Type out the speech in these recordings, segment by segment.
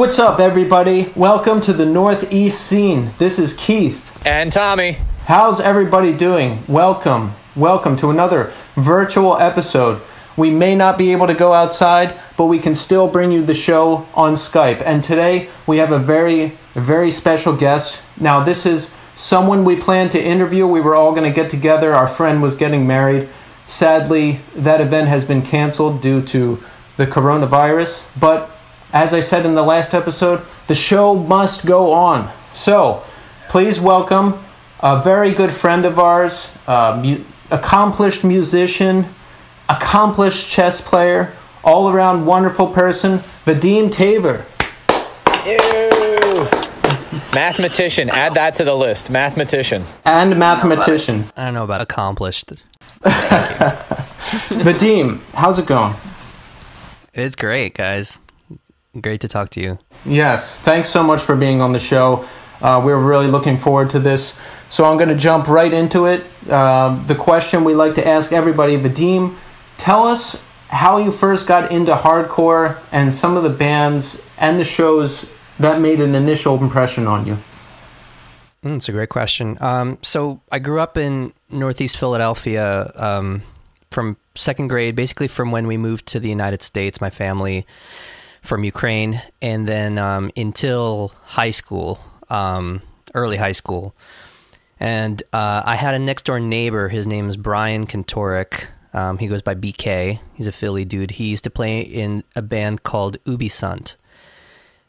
What's up, everybody? Welcome to the Northeast scene. This is Keith. And Tommy. How's everybody doing? Welcome. Welcome to another virtual episode. We may not be able to go outside, but we can still bring you the show on Skype. And today we have a very, very special guest. Now, this is someone we planned to interview. We were all going to get together. Our friend was getting married. Sadly, that event has been canceled due to the coronavirus. But as I said in the last episode, the show must go on. So, please welcome a very good friend of ours, a mu- accomplished musician, accomplished chess player, all around wonderful person, Vadim Taver. Ew. Mathematician. Add that to the list. Mathematician. And mathematician. I don't know about accomplished. Vadim, how's it going? It's great, guys. Great to talk to you. Yes, thanks so much for being on the show. Uh, we're really looking forward to this. So I'm going to jump right into it. Uh, the question we like to ask everybody, Vadim, tell us how you first got into hardcore and some of the bands and the shows that made an initial impression on you. Mm, it's a great question. Um, so I grew up in Northeast Philadelphia um, from second grade, basically from when we moved to the United States. My family from Ukraine, and then um, until high school, um, early high school. And uh, I had a next door neighbor. His name is Brian Kantorek. Um, he goes by BK. He's a Philly dude. He used to play in a band called Ubisunt.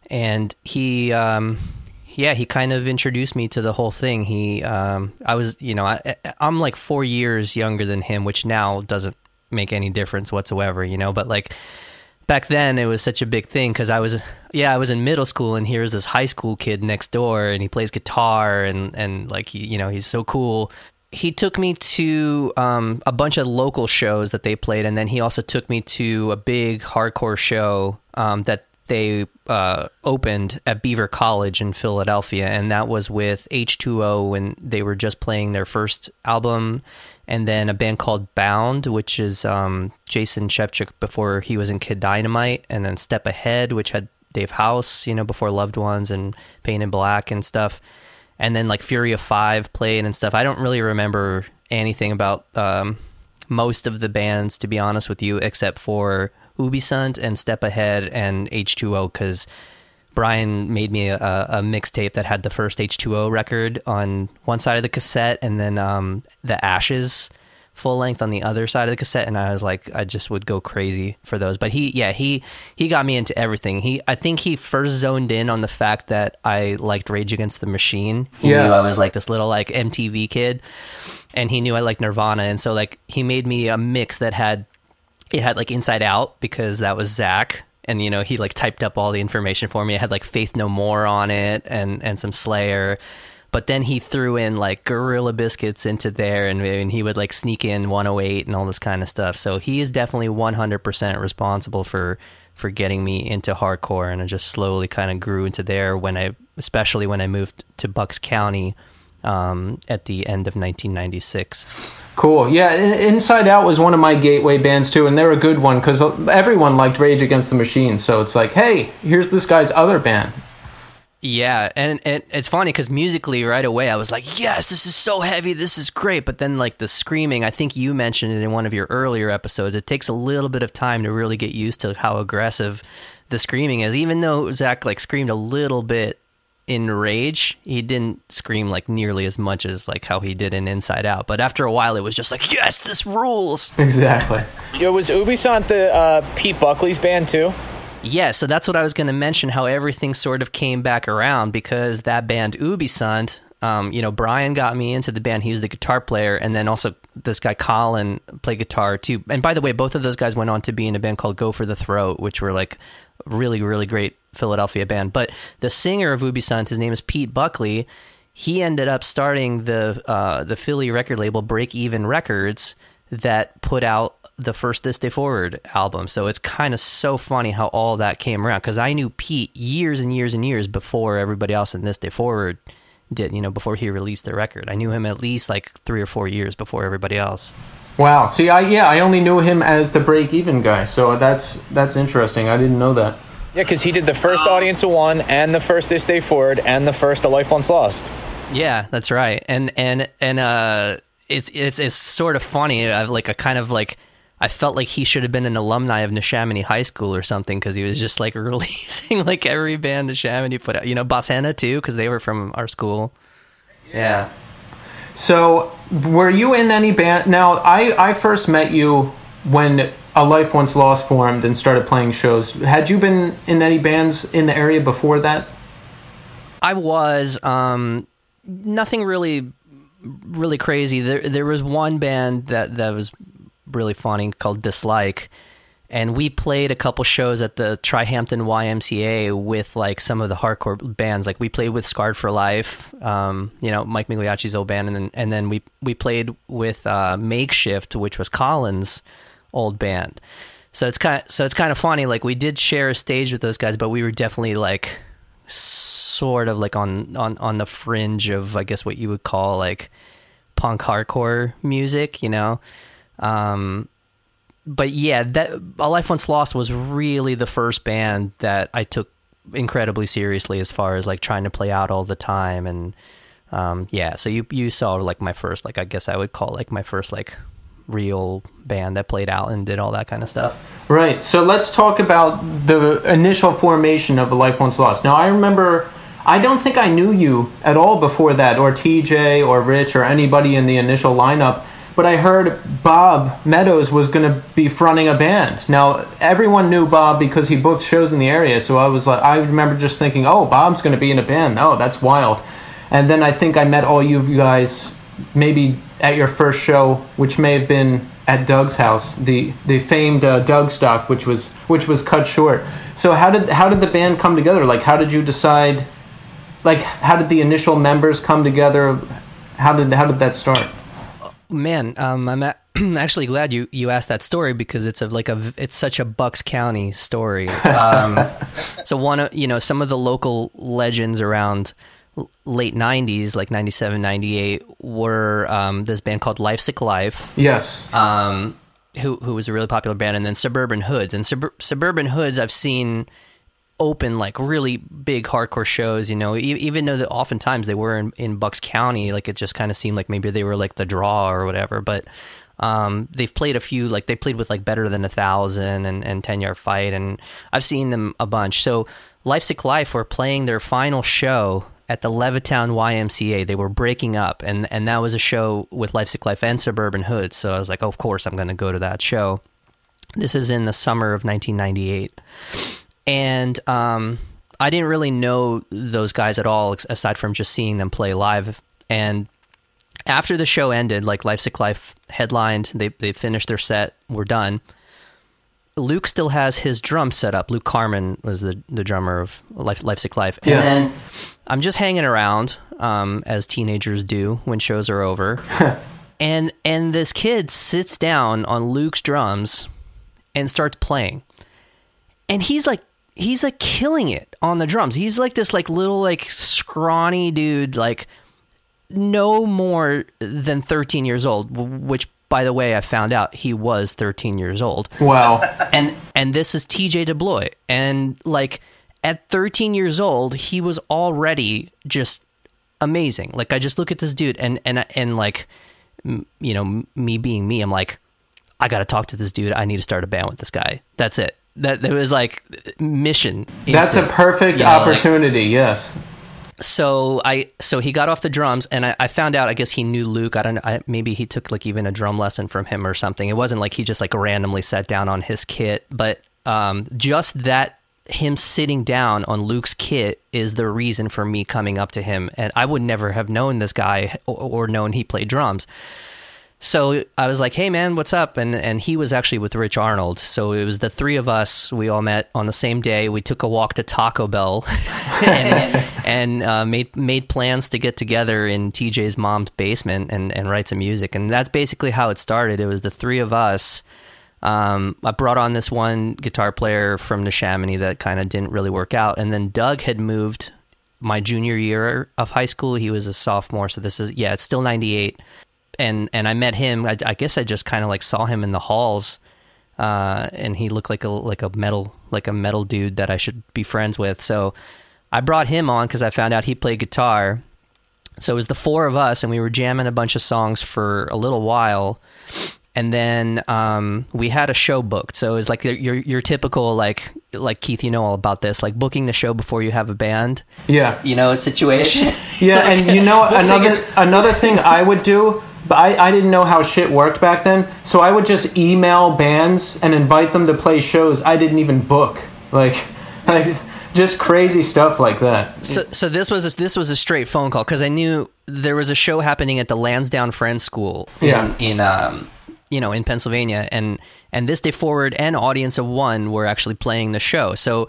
And he, um, yeah, he kind of introduced me to the whole thing. He, um, I was, you know, I, I'm like four years younger than him, which now doesn't make any difference whatsoever, you know, but like, back then it was such a big thing because I was yeah I was in middle school and here's this high school kid next door and he plays guitar and and like he, you know he's so cool. He took me to um, a bunch of local shows that they played, and then he also took me to a big hardcore show um, that they uh, opened at Beaver College in Philadelphia, and that was with H2O when they were just playing their first album and then a band called Bound, which is um, Jason Shevchuk before he was in Kid Dynamite, and then Step Ahead, which had Dave Hause, you know, before Loved Ones and Paint It Black and stuff, and then like Fury of Five played and stuff. I don't really remember anything about um, most of the bands, to be honest with you, except for Ubisunt and Step Ahead and H2O, because Brian made me a, a mixtape that had the first H2O record on one side of the cassette and then um, the Ashes full length on the other side of the cassette and I was like I just would go crazy for those. But he yeah he he got me into everything. He I think he first zoned in on the fact that I liked Rage Against the Machine. He knew I was like this little like MTV kid and he knew I liked Nirvana and so like he made me a mix that had it had like Inside Out because that was Zach and you know he like typed up all the information for me. It had like Faith No More on it and and some Slayer, but then he threw in like Gorilla Biscuits into there, and, and he would like sneak in 108 and all this kind of stuff. So he is definitely 100% responsible for for getting me into hardcore, and I just slowly kind of grew into there when I, especially when I moved to Bucks County. Um, at the end of 1996. Cool. Yeah, Inside Out was one of my gateway bands too, and they're a good one because everyone liked Rage Against the Machine. So it's like, hey, here's this guy's other band. Yeah, and, and it's funny because musically, right away, I was like, "Yes, this is so heavy, this is great." But then, like the screaming, I think you mentioned it in one of your earlier episodes. It takes a little bit of time to really get used to how aggressive the screaming is. Even though Zach like screamed a little bit in Rage, he didn't scream like nearly as much as like how he did in Inside Out. But after a while, it was just like, "Yes, this rules." Exactly. Yo, was Ubisunt the uh, Pete Buckley's band too? Yeah, so that's what I was going to mention. How everything sort of came back around because that band Ubisunt, um, you know, Brian got me into the band. He was the guitar player, and then also this guy Colin played guitar too. And by the way, both of those guys went on to be in a band called Go for the Throat, which were like really, really great Philadelphia band. But the singer of Ubisunt, his name is Pete Buckley. He ended up starting the uh, the Philly record label Break Even Records that put out the first This Day Forward album. So it's kind of so funny how all that came around because I knew Pete years and years and years before everybody else in This Day Forward did, you know, before he released the record. I knew him at least like three or four years before everybody else. Wow. See, I yeah, I only knew him as the break even guy. So that's that's interesting. I didn't know that. Yeah, because he did the first audience of one, and the first This Day Forward, and the first A Life Once Lost. Yeah, that's right. And and and uh, it's it's it's sort of funny. I've like a kind of like I felt like he should have been an alumni of Neshaminy High School or something because he was just like releasing like every band Neshaminy put out. You know, Bossena too because they were from our school. Yeah. So, were you in any band? Now, I I first met you when A Life Once Lost formed and started playing shows. Had you been in any bands in the area before that? I was um, nothing really really crazy. There there was one band that that was really funny called Dislike. And we played a couple shows at the Trihampton YMCA with like some of the hardcore bands. Like we played with Scarred for Life, um, you know, Mike Migliacci's old band, and then and then we we played with uh, Makeshift, which was Colin's old band. So it's kind of, so it's kind of funny. Like we did share a stage with those guys, but we were definitely like sort of like on on on the fringe of I guess what you would call like punk hardcore music, you know. Um, but yeah, that A Life Once Lost was really the first band that I took incredibly seriously as far as like trying to play out all the time and um, yeah. So you you saw like my first like I guess I would call like my first like real band that played out and did all that kind of stuff. Right. So let's talk about the initial formation of A Life Once Lost. Now I remember. I don't think I knew you at all before that, or TJ, or Rich, or anybody in the initial lineup but I heard Bob Meadows was going to be fronting a band. Now everyone knew Bob because he booked shows in the area, so I was like, I remember just thinking, oh, Bob's going to be in a band. Oh, that's wild. And then I think I met all you guys maybe at your first show, which may have been at Doug's house, the the famed uh, Doug stock, which was which was cut short. So how did how did the band come together? Like how did you decide? Like how did the initial members come together? How did how did that start? Man, um, I'm actually glad you, you asked that story because it's a, like a it's such a Bucks County story. Um, so one of you know some of the local legends around late 90s like 97 98 were um, this band called Lifesick Life. Yes. Um, who who was a really popular band and then Suburban Hoods. And Sub- Suburban Hoods I've seen open like really big hardcore shows you know even though that oftentimes they were in, in bucks county like it just kind of seemed like maybe they were like the draw or whatever but um, they've played a few like they played with like better than a thousand and, and 10 yard fight and i've seen them a bunch. So life lifesick life were playing their final show at the levittown ymca they were breaking up and and that was a show with life lifesick life and suburban hoods so i was like oh, of course i'm going to go to that show. This is in the summer of 1998 and um, I didn't really know those guys at all, aside from just seeing them play live. And after the show ended, like Lifesick Life headlined, they they finished their set, we're done. Luke still has his drum set up. Luke Carmen was the, the drummer of Life Lifesick Life. And yes. then I'm just hanging around, um, as teenagers do when shows are over. and and this kid sits down on Luke's drums and starts playing. And he's like he's like killing it on the drums. He's like this like little like scrawny dude, like no more than 13 years old, which by the way, I found out he was 13 years old. Wow. and and this is TJ DeBlois. And like at 13 years old, he was already just amazing. Like I just look at this dude and and and like you know, me being me, I'm like I got to talk to this dude. I need to start a band with this guy. That's it that there was like mission. Instant, That's a perfect you know, opportunity. Like, yes. So I so he got off the drums and I, I found out I guess he knew Luke. I don't know. Maybe he took like even a drum lesson from him or something. It wasn't like he just like randomly sat down on his kit, but um, just that him sitting down on Luke's kit is the reason for me coming up to him. And I would never have known this guy or, or known he played drums. So I was like, "Hey man, what's up?" And and he was actually with Rich Arnold. So it was the three of us. We all met on the same day. We took a walk to Taco Bell and, and uh, made made plans to get together in TJ's mom's basement and and write some music. And that's basically how it started. It was the three of us. Um, I brought on this one guitar player from Neshaminy that kind of didn't really work out, and then Doug had moved my junior year of high school. He was a sophomore, so this is yeah, it's still '98 and and I met him. I, I guess I just kind of like saw him in the halls uh, and he looked like a like a metal like a metal dude that I should be friends with. So I brought him on because I found out he played guitar. So it was the four of us, and we were jamming a bunch of songs for a little while. And then um, we had a show booked. So it was like your, your your typical like like Keith, you know all about this, like booking the show before you have a band. Yeah. You know, situation. Yeah, and you know another another thing I would do, but I, I didn't know how shit worked back then, so I would just email bands and invite them to play shows I didn't even book. Like, like just crazy stuff like that. So, so this was a, this was a straight phone call because I knew there was a show happening at the Lansdowne Friends School in, Yeah. in um, you know in Pennsylvania, and and this day forward and audience of one were actually playing the show. So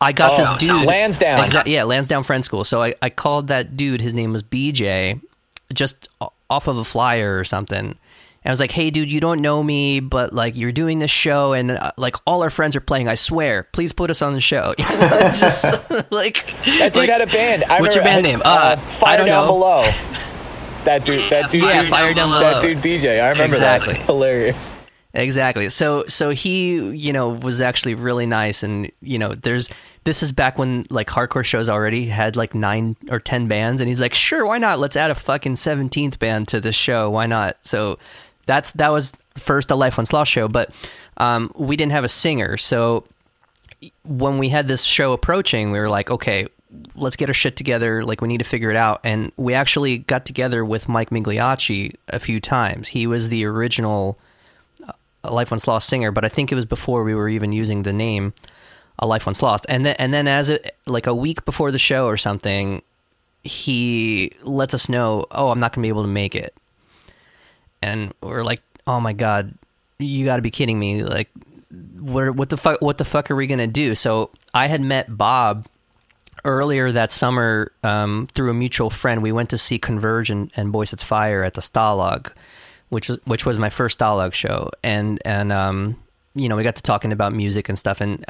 I got Oh, this dude Lansdowne. Exa- yeah, Lansdowne Friends School. So I, I called that dude. His name was BJ, just o- off of a flyer or something. And I was like, "Hey, dude, you don't know me, but like you're doing this show, and uh, like all our friends are playing. I swear, please put us on the show." You know, just like That dude like- had a band. I What's your remember- band name? Uh, Fire I don't Down know. Below. That dude. That dude. Yeah, dude- Fire Down below. That dude BJ. I remember Exactly. that. Hilarious. Exactly. So so he, you know, was actually really nice and you know, there's this is back when like hardcore shows already had like 9 or 10 bands and he's like, "Sure, why not? Let's add a fucking 17th band to the show. Why not?" So that's that was first a Life Once Lost show, but um we didn't have a singer. So when we had this show approaching, we were like, "Okay, let's get our shit together. Like, we need to figure it out." And we actually got together with Mike Migliacci a few times. He was the original Life Once Lost singer, but I think it was before we were even using the name A Life Once Lost. And then and then as it like a week before the show or something, he lets us know, "Oh, I'm not going to be able to make it." And we're like, "Oh my god, you got to be kidding me. Like what what the fuck what the fuck are we going to do?" So I had met Bob earlier that summer um, through a mutual friend. We went to see Converge and, and Boy Sets Fire at the Stalag, which was which was my first Stalag show, and and um, you know we got to talking about music and stuff. And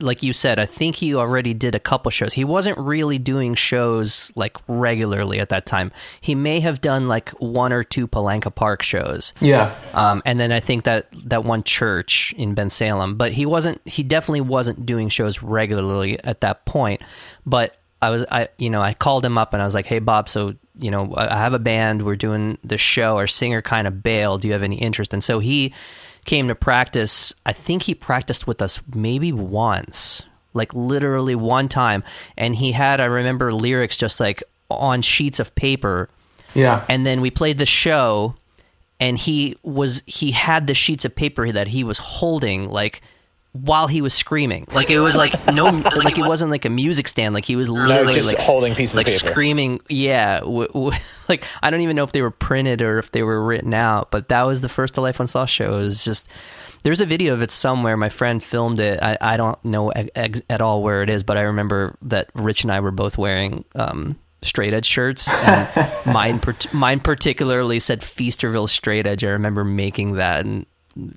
like you said, I think he already did a couple shows. He wasn't really doing shows like regularly at that time. He may have done like one or two Palanca Park shows. Yeah. Um, and then I think that that one church in Bensalem, but he wasn't. He definitely wasn't doing shows regularly at that point. But I was, I you know, I called him up and I was like, "Hey, Bob, so you know, I I have a band. We're doing the show. Our singer kind of bailed. Do you have any interest?" And so he came to practice. I think he practiced with us maybe once, like literally one time. And he had, I remember, lyrics just like on sheets of paper Yeah. and then we played the show and he was he had the sheets of paper that he was holding like while he was screaming. Like it was like no like it wasn't like a music stand. Like he was literally just like holding pieces of like screaming. Yeah w- w- like i don't even know if they were printed or if they were written out but that was the first to life once lost show. It was just there's a video of it somewhere. My friend filmed it. I, I don't know ex- at all where it is but i remember that rich and i were both wearing um straight edge shirts and mine mine particularly said feasterville straight edge. I remember making that and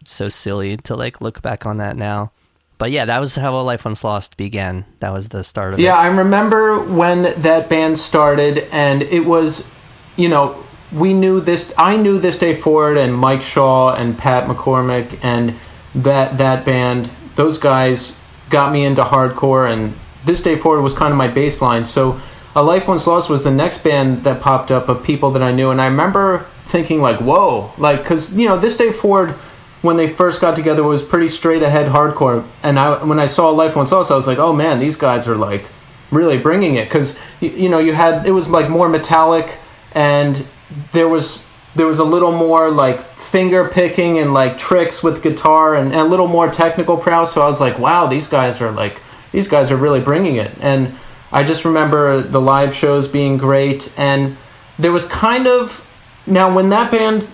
so silly to like look back on that now but yeah that was how a life once lost began that was the start of Yeah, it I remember when that band started, and it was, you know, we knew this. I knew this day forward, and Mike Shaw and Pat McCormick, and that that band. Those guys got me into hardcore, and this day forward was kind of my baseline. So, a Life Once Lost was the next band that popped up of people that I knew, and I remember thinking like, "Whoa!" Like, because you know, this day forward when they first got together it was pretty straight ahead hardcore. And I when I saw Life Once Lost I was like oh man these guys are like really bringing it. Because you, you know you had it was like more metallic and there was there was a little more like finger picking and like tricks with guitar and, and a little more technical prowess. So I was like wow these guys are like these guys are really bringing it. And I just remember the live shows being great. And there was kind of now when that band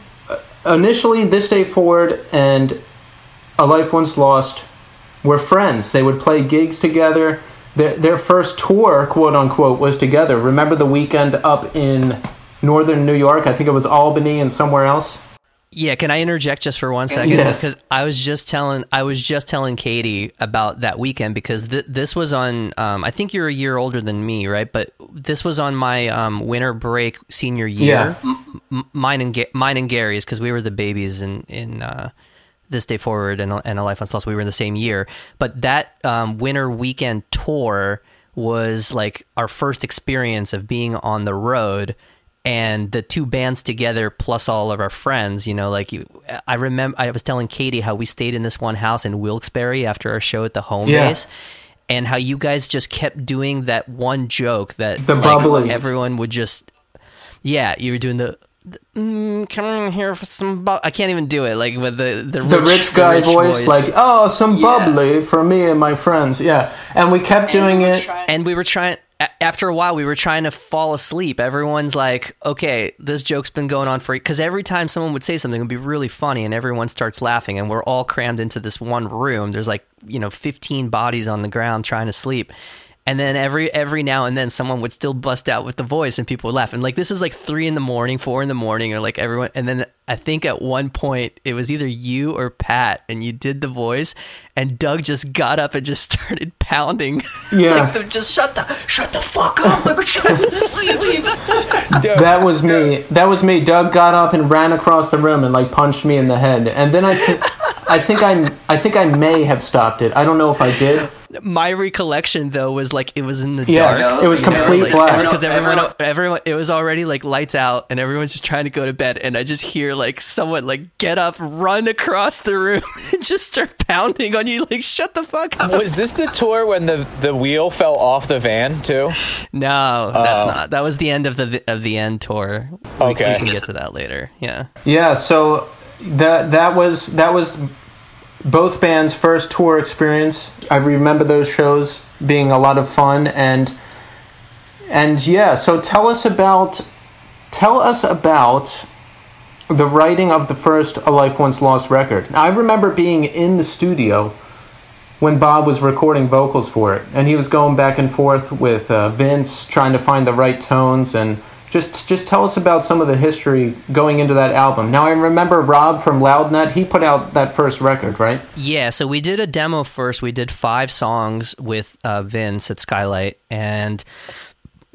initially this day forward and a life once lost were friends they would play gigs together their, their first tour quote unquote was together remember the weekend up in northern new york i think it was albany and somewhere else Yeah, can I interject just for one second? Yes. Because I was just telling I was just telling Katie about that weekend because th- this was on. Um, I think you're a year older than me, right? But this was on my um, winter break senior year. Yeah. Mine and Ga- mine and Gary's because we were the babies in in uh, this day forward and, and a life once lost we were in the same year but that um, winter weekend tour was like our first experience of being on the road and the two bands together plus all of our friends you know like i remember i was telling katie how we stayed in this one house in wilkes-barre after our show at the home Yeah. base and how you guys just kept doing that one joke that The like, bubbly. everyone would just yeah you were doing the, mm, come in here for some bu-. i can't even do it like with the the rich, the rich guy rich voice, like oh some Yeah. bubbly for me and my friends. Yeah. And we kept doing we it. trying- and we were trying after a while we were trying to fall asleep. Everyone's like okay this joke's been going on for because every time someone would say something it would be really funny and everyone starts laughing and we're all crammed into this one room. There's like you know 15 bodies on the ground trying to sleep and then every every now and then someone would still bust out with the voice and people would laugh. And like this is like three in the morning four in the morning or like everyone and then i think at one point it was either you or pat and you did the voice and doug just got up and just started pounding. Yeah. like they're just shut the shut the fuck up. Like we're trying to sleep. That was me. That was me. Doug got up and ran across the room and like punched me in the head. And then i th- i think i i think i may have stopped it. I don't know if i did my recollection though was like it was in the Yes, dark. it was you know, complete like, black. because everyone Everyone- everyone it was already like lights out and everyone's just trying to go to bed and i just hear like someone like get up run across the room and just start pounding on you like shut the fuck up. Was this the tour when the, the wheel fell off the van too? no that's oh. not. That was the end of the of the end tour. We, Okay. we can get to that later. Yeah. Yeah, so that that was that was both bands' first tour experience. I remember those shows being a lot of fun and and yeah, so tell us about tell us about the writing of the first A Life Once Lost record. Now, I remember being in the studio when Bob was recording vocals for it, and he was going back and forth with uh, Vince, trying to find the right tones, and just just tell us about some of the history going into that album. Now I remember Rob from Loudnet; he put out that first record, right? Yeah, so we did a demo first. We did five songs with uh, Vince at Skylight, and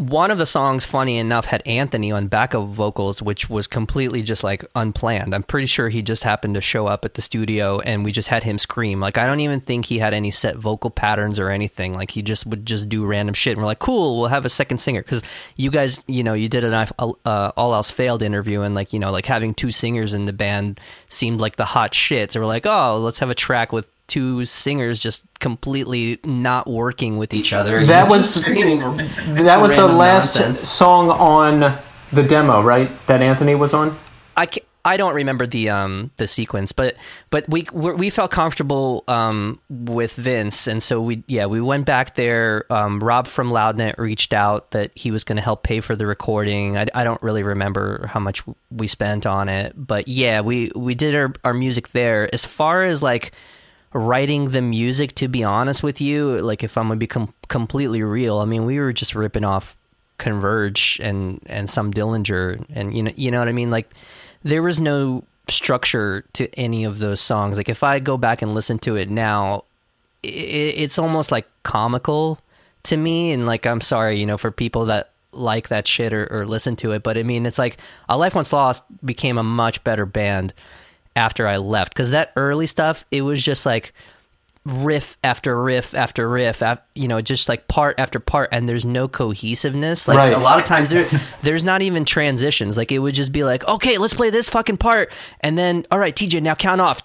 one of the songs, funny enough, had Anthony on backup vocals, which was completely just like unplanned. I'm pretty sure he just happened to show up at the studio and we just had him scream. Like, I don't even think he had any set vocal patterns or anything. Like, he just would just do random shit. And we're like, cool, we'll have a second singer. Because you guys, you know, you did an uh, All Else Failed interview, and like, you know, like having two singers in the band seemed like the hot shit. So we're like, oh, let's have a track with two singers just completely not working with each other. That was- That was the last nonsense. song on the demo, right? That Anthony was on. I ca I don't remember the um the sequence, but but we we we felt comfortable um with Vince, and so we yeah we went back there. Um, Rob from Loudnet reached out that he was going to help pay for the recording. I, I don't really remember how much we spent on it, but yeah we we did our our music there. As far as like writing the music, to be honest with you, like if I'm gonna be com- completely real, I mean we were just ripping off Converge and and some Dillinger, and you know you know what I mean like there was no structure to any of those songs. Like if I go back and listen to it now, i it's almost like comical to me. And like I'm sorry, you know, for people that like that shit or, or listen to it, but I mean, it's like A Life Once Lost became a much better band after I left because that early stuff, it was just like riff after riff after riff, af- you know, just like part after part, and there's no cohesiveness. Like Right. a lot of times there, there's not even transitions. Like it would just be like, okay, let's play this fucking part, and then all right, TJ, now count off.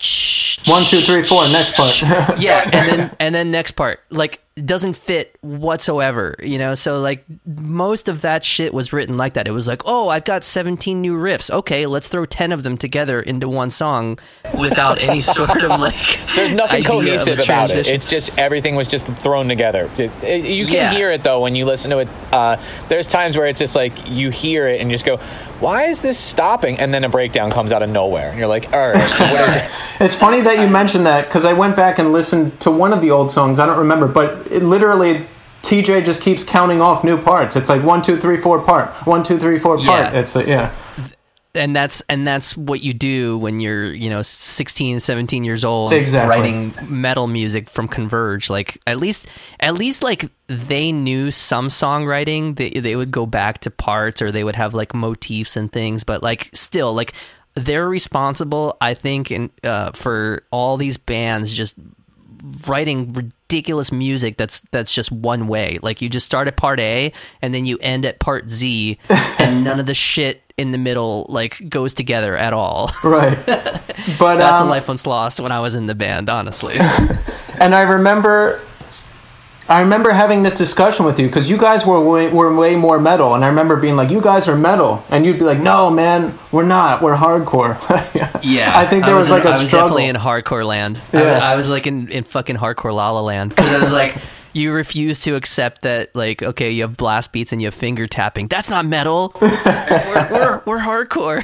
One, two, three, four. Next part. yeah, and then and then next part, like doesn't fit whatsoever, you know. So like most of that shit was written like that. It was like, oh, I've got 17 new riffs. Okay, let's throw 10 of them together into one song without any sort of like. There's nothing idea cohesive about it. It's just everything was just thrown together. It- it- you can Yeah. hear it though when you listen to it. Uh, there's times where it's just like you hear it and you just go, "Why is this stopping?" And then a breakdown comes out of nowhere, and you're like, "All right, what is it?" It's funny that you mentioned that because I went back and listened to one of the old songs. I don't remember, but it literally TJ just keeps counting off new parts. It's like one, two, three, four part. One, two, three, four part. Yeah. It's like, yeah. and that's and that's what you do when you're you know 16 17 years old Exactly. writing metal music from converge like at least at least like they knew some songwriting they, they would go back to parts or they would have like motifs and things but like still like they're responsible, I think, in, uh, for all these bands just writing ridiculous music that's that's just one way. Like you just start at part A and then you end at part Z, and none of the shit in the middle like goes together at all. Right. But That's um, a life once lost when I was in the band, honestly. and I remember, I remember having this discussion with you because you guys were way, were way more metal, and I remember being like, "You guys are metal," and you'd be like, "No, man, we're not. We're hardcore." Yeah, I think there was, in- like a I was struggle. definitely in hardcore land. I, was, Yeah. I was like in, in fucking hardcore La La Land because I was like, you refuse to accept that like okay, you have blast beats and you have finger tapping. That's not metal. we're, we're, we're hardcore.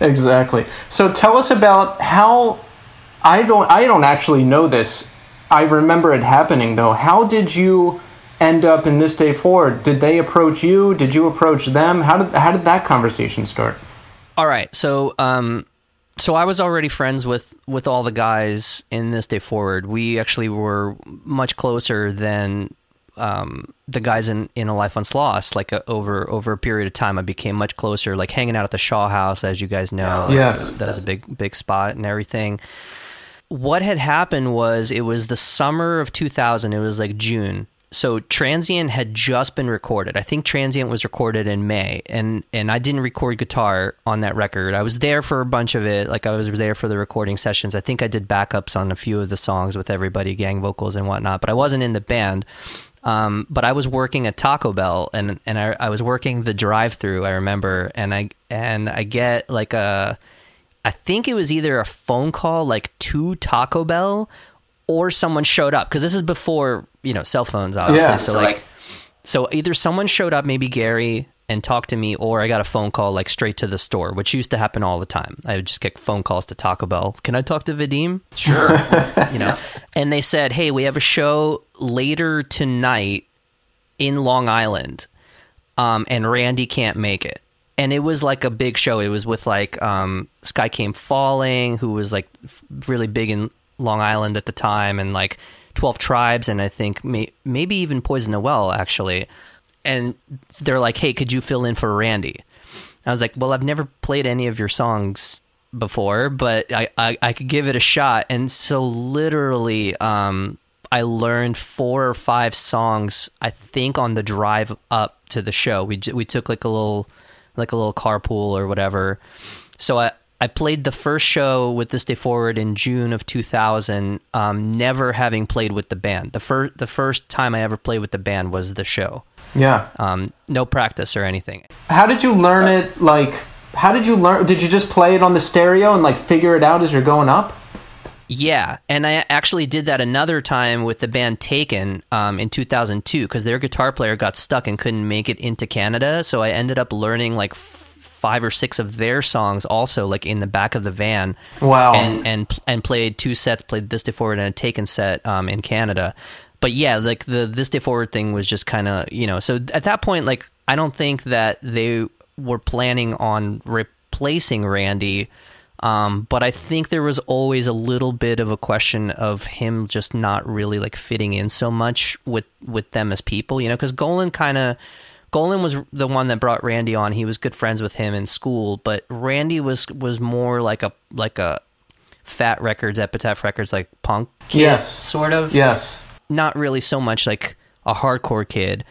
Exactly. So tell us about how I don't I don't actually know this. I remember it happening though. How did you end up in this day forward? Did they approach you? Did you approach them? How did how did that conversation start? all right, so um, so I was already friends with with all the guys in this day forward. We actually were much closer than um, the guys in in a life once lost. Like uh over over a period of time, I became much closer. Like hanging out at the Shaw House, as you guys know. Like, Yes. that was a big big spot and everything. What had happened was it was the summer of 2000. It was like June. So Transient had just been recorded. I think Transient was recorded in May, and and I didn't record guitar on that record. I was there for a bunch of it. Like I was there for the recording sessions. I think I did backups on a few of the songs with everybody, gang vocals and whatnot. But I wasn't in the band. Um, but I was working at Taco Bell, and and I, I was working the drive-through. I remember, and I and I get like a, I think it was either a phone call like to Taco Bell, or someone showed up because this is before you know cell phones, obviously. Yeah. so, So, like, so either someone showed up, maybe Gary, and talked to me, or I got a phone call like straight to the store, which used to happen all the time. I would just get phone calls to Taco Bell. Can I talk to Vadim? Sure. you know and they said hey we have a show later tonight in long island um, and randy can't make it and it was like a big show it was with like um, sky came falling who was like really big in long island at the time and like 12 tribes and i think may- maybe even poison the well actually and they're like hey could you fill in for randy I was like, well, I've never played any of your songs before, but I, I, I could give it a shot. And so literally, um, I learned four or five songs, I think on the drive up to the show. We, we took like a little, like a little carpool or whatever. So I, I played the first show with This Day Forward in June of 2000, um, never having played with the band. The first, the first time I ever played with the band was the show. Yeah. Um, no practice or anything. How did you learn it like how did you learn did you just play it on the stereo and like figure it out as you're going up? Yeah, and I actually did that another time with the band Taken um, in 2002 because their guitar player got stuck and couldn't make it into Canada. So I ended up learning like five or six of their songs also like in the back of the van. Wow. And and and played two sets, played This Day Forward and a Taken set um, in Canada. But yeah, like the This Day Forward thing was just kind of you know. So at that point, like I don't think that they were planning on replacing Randy. Um, but I think there was always a little bit of a question of him just not really like fitting in so much with with them as people, you know, because Golan kind of Golan was the one that brought Randy on. He was good friends with him in school, but Randy was was more like a like a Fat Records, Epitaph Records, like punk kid, Yes. sort of Yes. not really so much like a hardcore kid.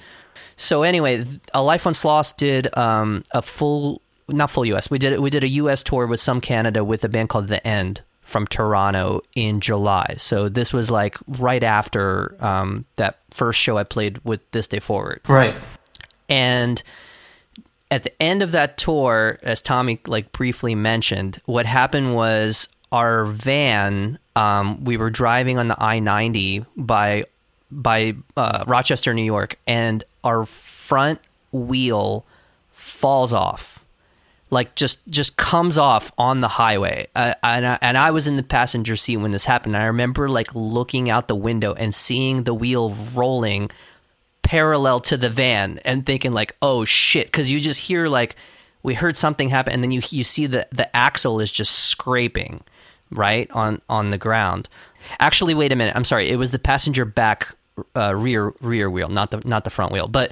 So anyway, a Life Once Lost did um, a full, not full U.S. We did we did a U.S. tour with some Canada with a band called The End from Toronto in July. So this was like right after um, that first show I played with This Day Forward. Right. And at the end of that tour, as Tommy like briefly mentioned, what happened was our van. Um, we were driving on the I ninety by by uh, Rochester, New York, and our front wheel falls off like just just comes off on the highway. Uh, and, I, and I was in the passenger seat when this happened. I remember like looking out the window and seeing the wheel rolling parallel to the van and thinking like oh shit. Because you just hear like we heard something happen and then you you see the the axle is just scraping right on on the ground. Actually wait a minute. I'm sorry. It was the passenger back uh, rear rear wheel not the not the front wheel. But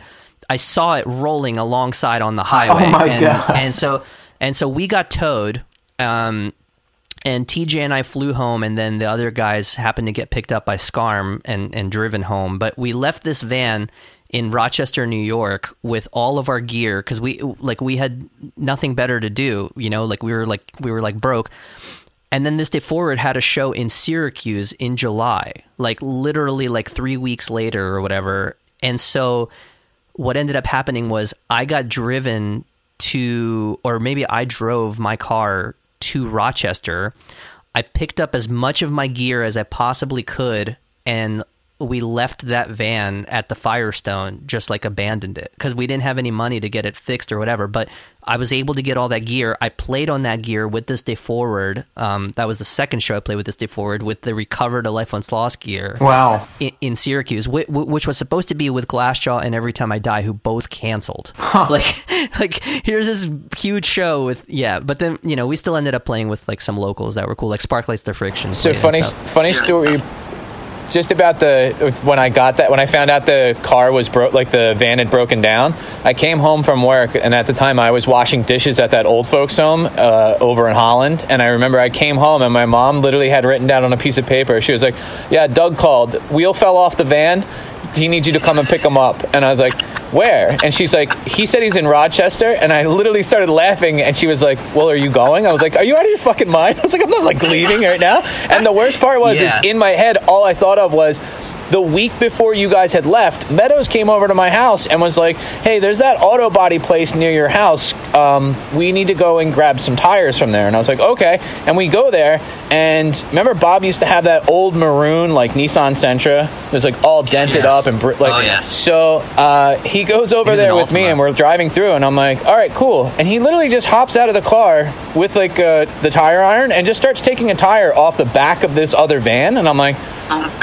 i saw it rolling alongside on the highway Oh my and, God. and so and so we got towed. Um, and TJ and I flew home, and then the other guys happened to get picked up by Scarm and, and driven home. But we left this van in Rochester, New York, with all of our gear because we like we had nothing better to do. You know, like we were like we were like broke. And then this day forward had a show in Syracuse in July, like literally like three weeks later or whatever. And so what ended up happening was I got driven to, or maybe I drove my car to Rochester. I picked up as much of my gear as I possibly could and we left that van at the Firestone, just like abandoned it because we didn't have any money to get it fixed or whatever. But I was able to get all that gear. I played on that gear with this day forward. Um, that was the second show I played with this day forward with the recovered A Life Once Lost gear. Wow. In, in Syracuse, which, which, was supposed to be with Glassjaw and Every Time I Die, who both canceled. Huh. Like, like here's this huge show with yeah, but then you know we still ended up playing with like some locals that were cool, like Spark Lights the Friction. So funny, funny story just about the when I got that when I found out the car was broke like the van had broken down I came home from work and at the time I was washing dishes at that old folks home uh, over in Holland. And I remember I came home and my mom literally had written down on a piece of paper. She was like yeah Doug called. Wheel fell off the van he needs you to come and pick him up and I was like where? And she's like, he said he's in Rochester. And I literally started laughing. And she was like, well, are you going? I was like, are you out of your fucking mind? I was like, I'm not like leaving right now. And the worst part was, yeah. is in my head, all I thought of was, the week before you guys had left, Meadows came over to my house and was like, "Hey, there's that auto body place near your house. Um, we need to go and grab some tires from there." And I was like, "Okay." And we go there, and remember Bob used to have that old maroon like Nissan Sentra. It was like all dented yes. up and br- like. Oh, yes. So uh, he goes over he there with me, and we're driving through, and I'm like, "All right, cool." And he literally just hops out of the car with like uh, the tire iron and just starts taking a tire off the back of this other van, and I'm like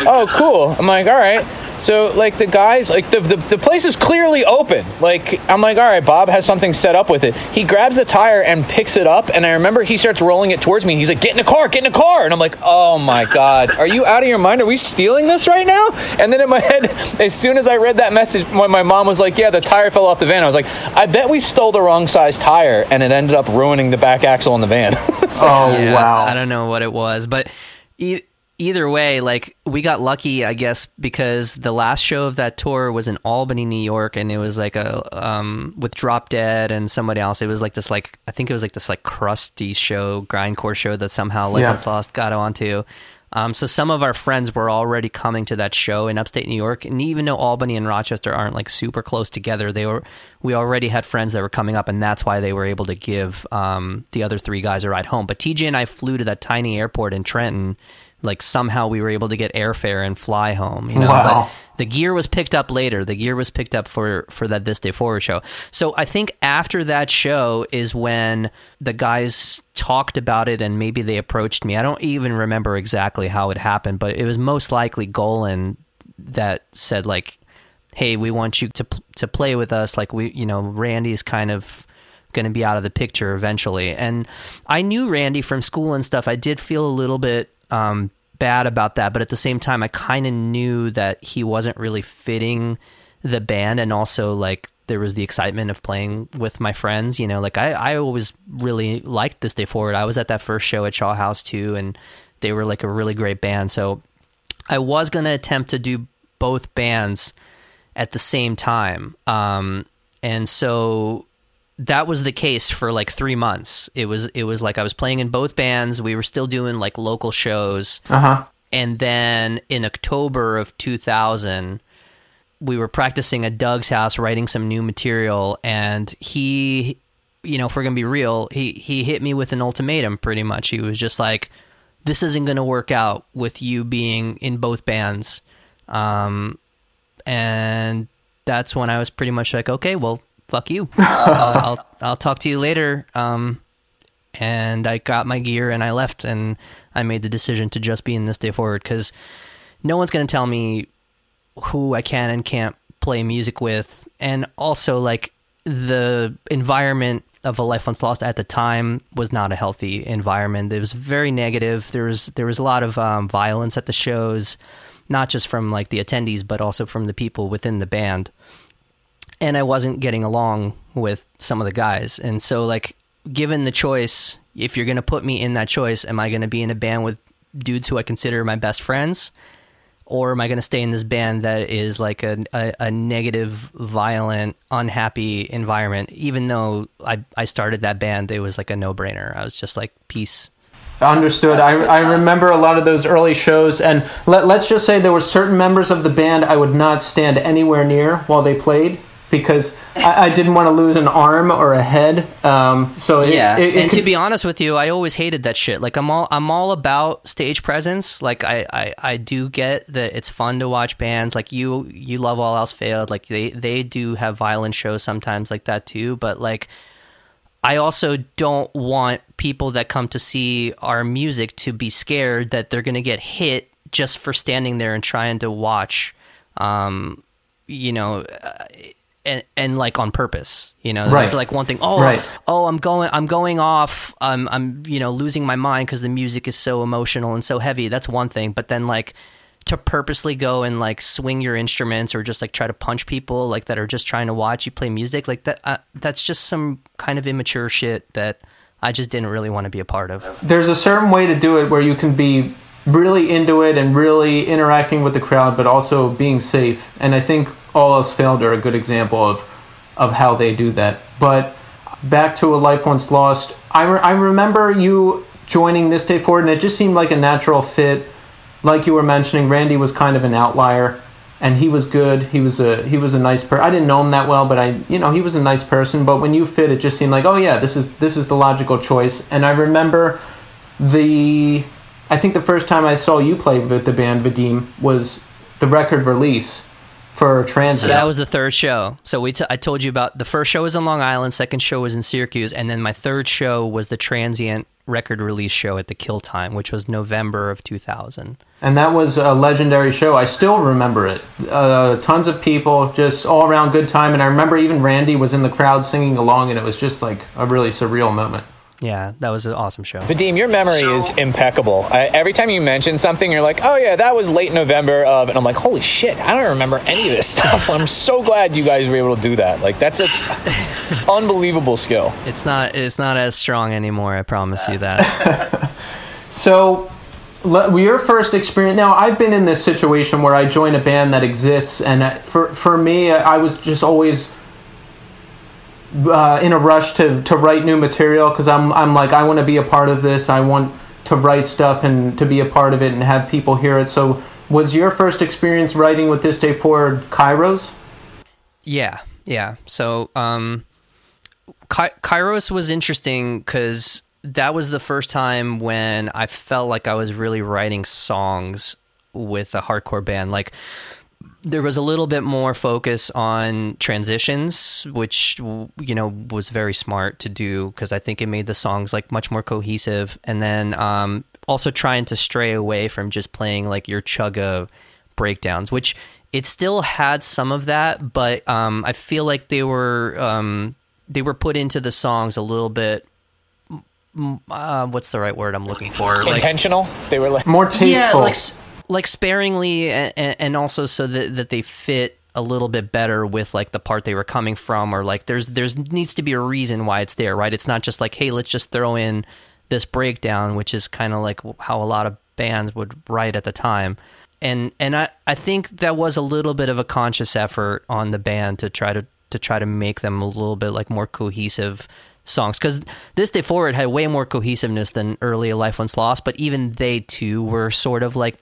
oh, cool. I'm like, all right. So like the guys, like the, the the place is clearly open. Like I'm like, all right, Bob has something set up with it. He grabs the tire and picks it up, and I remember he starts rolling it towards me. he's like, get in the car, get in the car, and I'm like, oh my god, are you out of your mind? Are we stealing this right now? And then in my head, as soon as I read that message, when my mom was like, yeah, the tire fell off the van, I was like, I bet we stole the wrong size tire, and it ended up ruining the back axle on the van. like, oh yeah, wow, I don't know what it was, but either way, like we got lucky, I guess, because the last show of that tour was in Albany, New York, and it was like a um with Drop Dead and somebody else. It was like this, like I think it was like this like crusty show, grindcore show that somehow Legends yeah. Lost got onto. Um, so some of our friends were already coming to that show in upstate New York, and even though Albany and Rochester aren't like super close together, they were we already had friends that were coming up, and that's why they were able to give um, the other three guys a ride home. But TJ and I flew to that tiny airport in Trenton like somehow we were able to get airfare and fly home. You know, wow. but the gear was picked up later. The gear was picked up for for that this day forward show. So I think after that show is when the guys talked about it and maybe they approached me. I don't even remember exactly how it happened, but it was most likely Golan that said like, "Hey, we want you to to play with us." Like we, you know, Randy's kind of going to be out of the picture eventually. And I knew Randy from school and stuff. I did feel a little bit um, bad about that, but at the same time, I kind of knew that he wasn't really fitting the band, and also like there was the excitement of playing with my friends. You know, like I, I always really liked this day forward. I was at that first show at Shaw House too, and they were like a really great band. So I was to attempt to do both bands at the same time. Um, and so that was the case for like three months. It was it was like I was playing in both bands. We were still doing like local shows. Uh-huh. And then in October of 2000, we were practicing at Doug's house, writing some new material, and he, you know, if we're gonna be real, he he hit me with an ultimatum. Pretty much, he was just like, "This isn't gonna work out with you being in both bands," um, and that's when I was pretty much like, "Okay, well." Fuck you. I'll, I'll, I'll talk to you later. Um, and I got my gear and I left, and I made the decision to just be in this day forward because no one's going to tell me who I can and can't play music with, and also like the environment of a life once lost at the time was not a healthy environment. It was very negative. There was there was a lot of um, violence at the shows, not just from like the attendees, but also from the people within the band and I wasn't getting along with some of the guys. And so like given the choice, if you're going to put me in that choice, am I going to be in a band with dudes who I consider my best friends? Or am I going to stay in this band that is like a, a, a negative, violent, unhappy environment? Even though I, I started that band, it was like a no brainer. I was just like, peace. Understood. I, I remember a lot of those early shows, and let, let's just say there were certain members of the band I would not stand anywhere near while they played because I, I didn't want to lose an arm or a head. Um, so it, yeah, it, it and could- to be honest with you, I always hated that shit. Like I'm all I'm all about stage presence. Like I, I, I do get that it's fun to watch bands like you you love all else failed. Like they they do have violent shows sometimes like that too. But like I also don't want people that come to see our music to be scared that they're gonna get hit just for standing there and trying to watch. Um, you know. And, and like on purpose, you know, Right. that's like one thing. Oh, Right. oh, I'm going, I'm going off. I'm, I'm, you know, losing my mind because the music is so emotional and so heavy. That's one thing. But then like to purposely go and like swing your instruments or just like try to punch people like that are just trying to watch you play music like that. Uh, that's just some kind of immature shit that I just didn't really want to be a part of. there's a certain way to do it where you can be really into it and really interacting with the crowd, but also being safe. And I think All Else Failed are a good example of of how they do that. But back to a life once lost. I, re- I remember you joining this day forward, and it just seemed like a natural fit. Like you were mentioning, Randy was kind of an outlier, and he was good. He was a he was a nice person. I didn't know him that well, but I you know he was a nice person. But when you fit, it just seemed like oh yeah, this is this is the logical choice. And I remember the I think the first time I saw you play with the band Vadim was the record release for Transient. So that was the third show. So we t- I told you about the first show was in Long Island, second show was in Syracuse, and then my third show was the Transient record release show at the Kill Time, which was November of 2000. and that was a legendary show. I still remember it. Uh, tons of people, just all around good time. And I remember even Randy was in the crowd singing along, and it was just like a really surreal moment. Yeah, that was an awesome show. Vadim, your memory is impeccable. I, every time you mention something, you're like, "Oh yeah, that was late November of," and I'm like, "Holy shit, I don't remember any of this stuff." I'm so glad you guys were able to do that. Like, that's a unbelievable skill. It's not it's not as strong anymore. I promise you that. So, le- your first experience. Now, I've been in this situation where I join a band that exists, and uh, for for me, I was just always uh, in a rush to to write new material because I'm I'm like I want to be a part of this. I want to write stuff and to be a part of it and have people hear it. So, was your first experience writing with this day forward Kairos? Yeah, yeah. So, um, Ky- Kairos was interesting because that was the first time when I felt like I was really writing songs with a hardcore band. Like, there was a little bit more focus on transitions, which you know was very smart to do because I think it made the songs like much more cohesive. And then um, also trying to stray away from just playing like your chugga breakdowns, which it still had some of that, but um, I feel like they were um, they were put into the songs a little bit. Uh, what's the right word I'm looking for? Like- Intentional. They were like, More tasteful. yeah, like s- like sparingly, and, and also so that that they fit a little bit better with like the part they were coming from, or like there's there's needs to be a reason why it's there, right? It's not just like hey, let's just throw in this breakdown, which is kind of like how a lot of bands would write at the time. And and I, I think that was a little bit of a conscious effort on the band to try to to try to make them a little bit like more cohesive songs because this day forward had way more cohesiveness than early life once lost but even they too were sort of like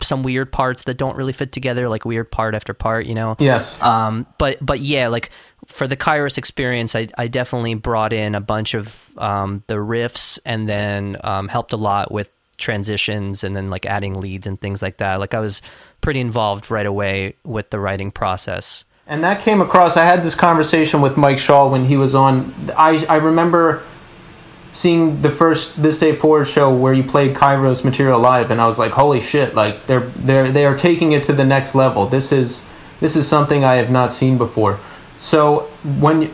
some weird parts that don't really fit together like weird part after part you know yes. um, but but yeah, like for the Kairos experience, I, I definitely brought in a bunch of um, the riffs and then um, helped a lot with transitions and then like adding leads and things like that. Like I was pretty involved right away with the writing process. And that came across. I had this conversation with Mike Shaw when he was on. I I remember seeing the first This Day Forward show where you played Kairos material live, and I was like, "Holy shit! Like they're they're they are taking it to the next level. This is this is something I have not seen before." So when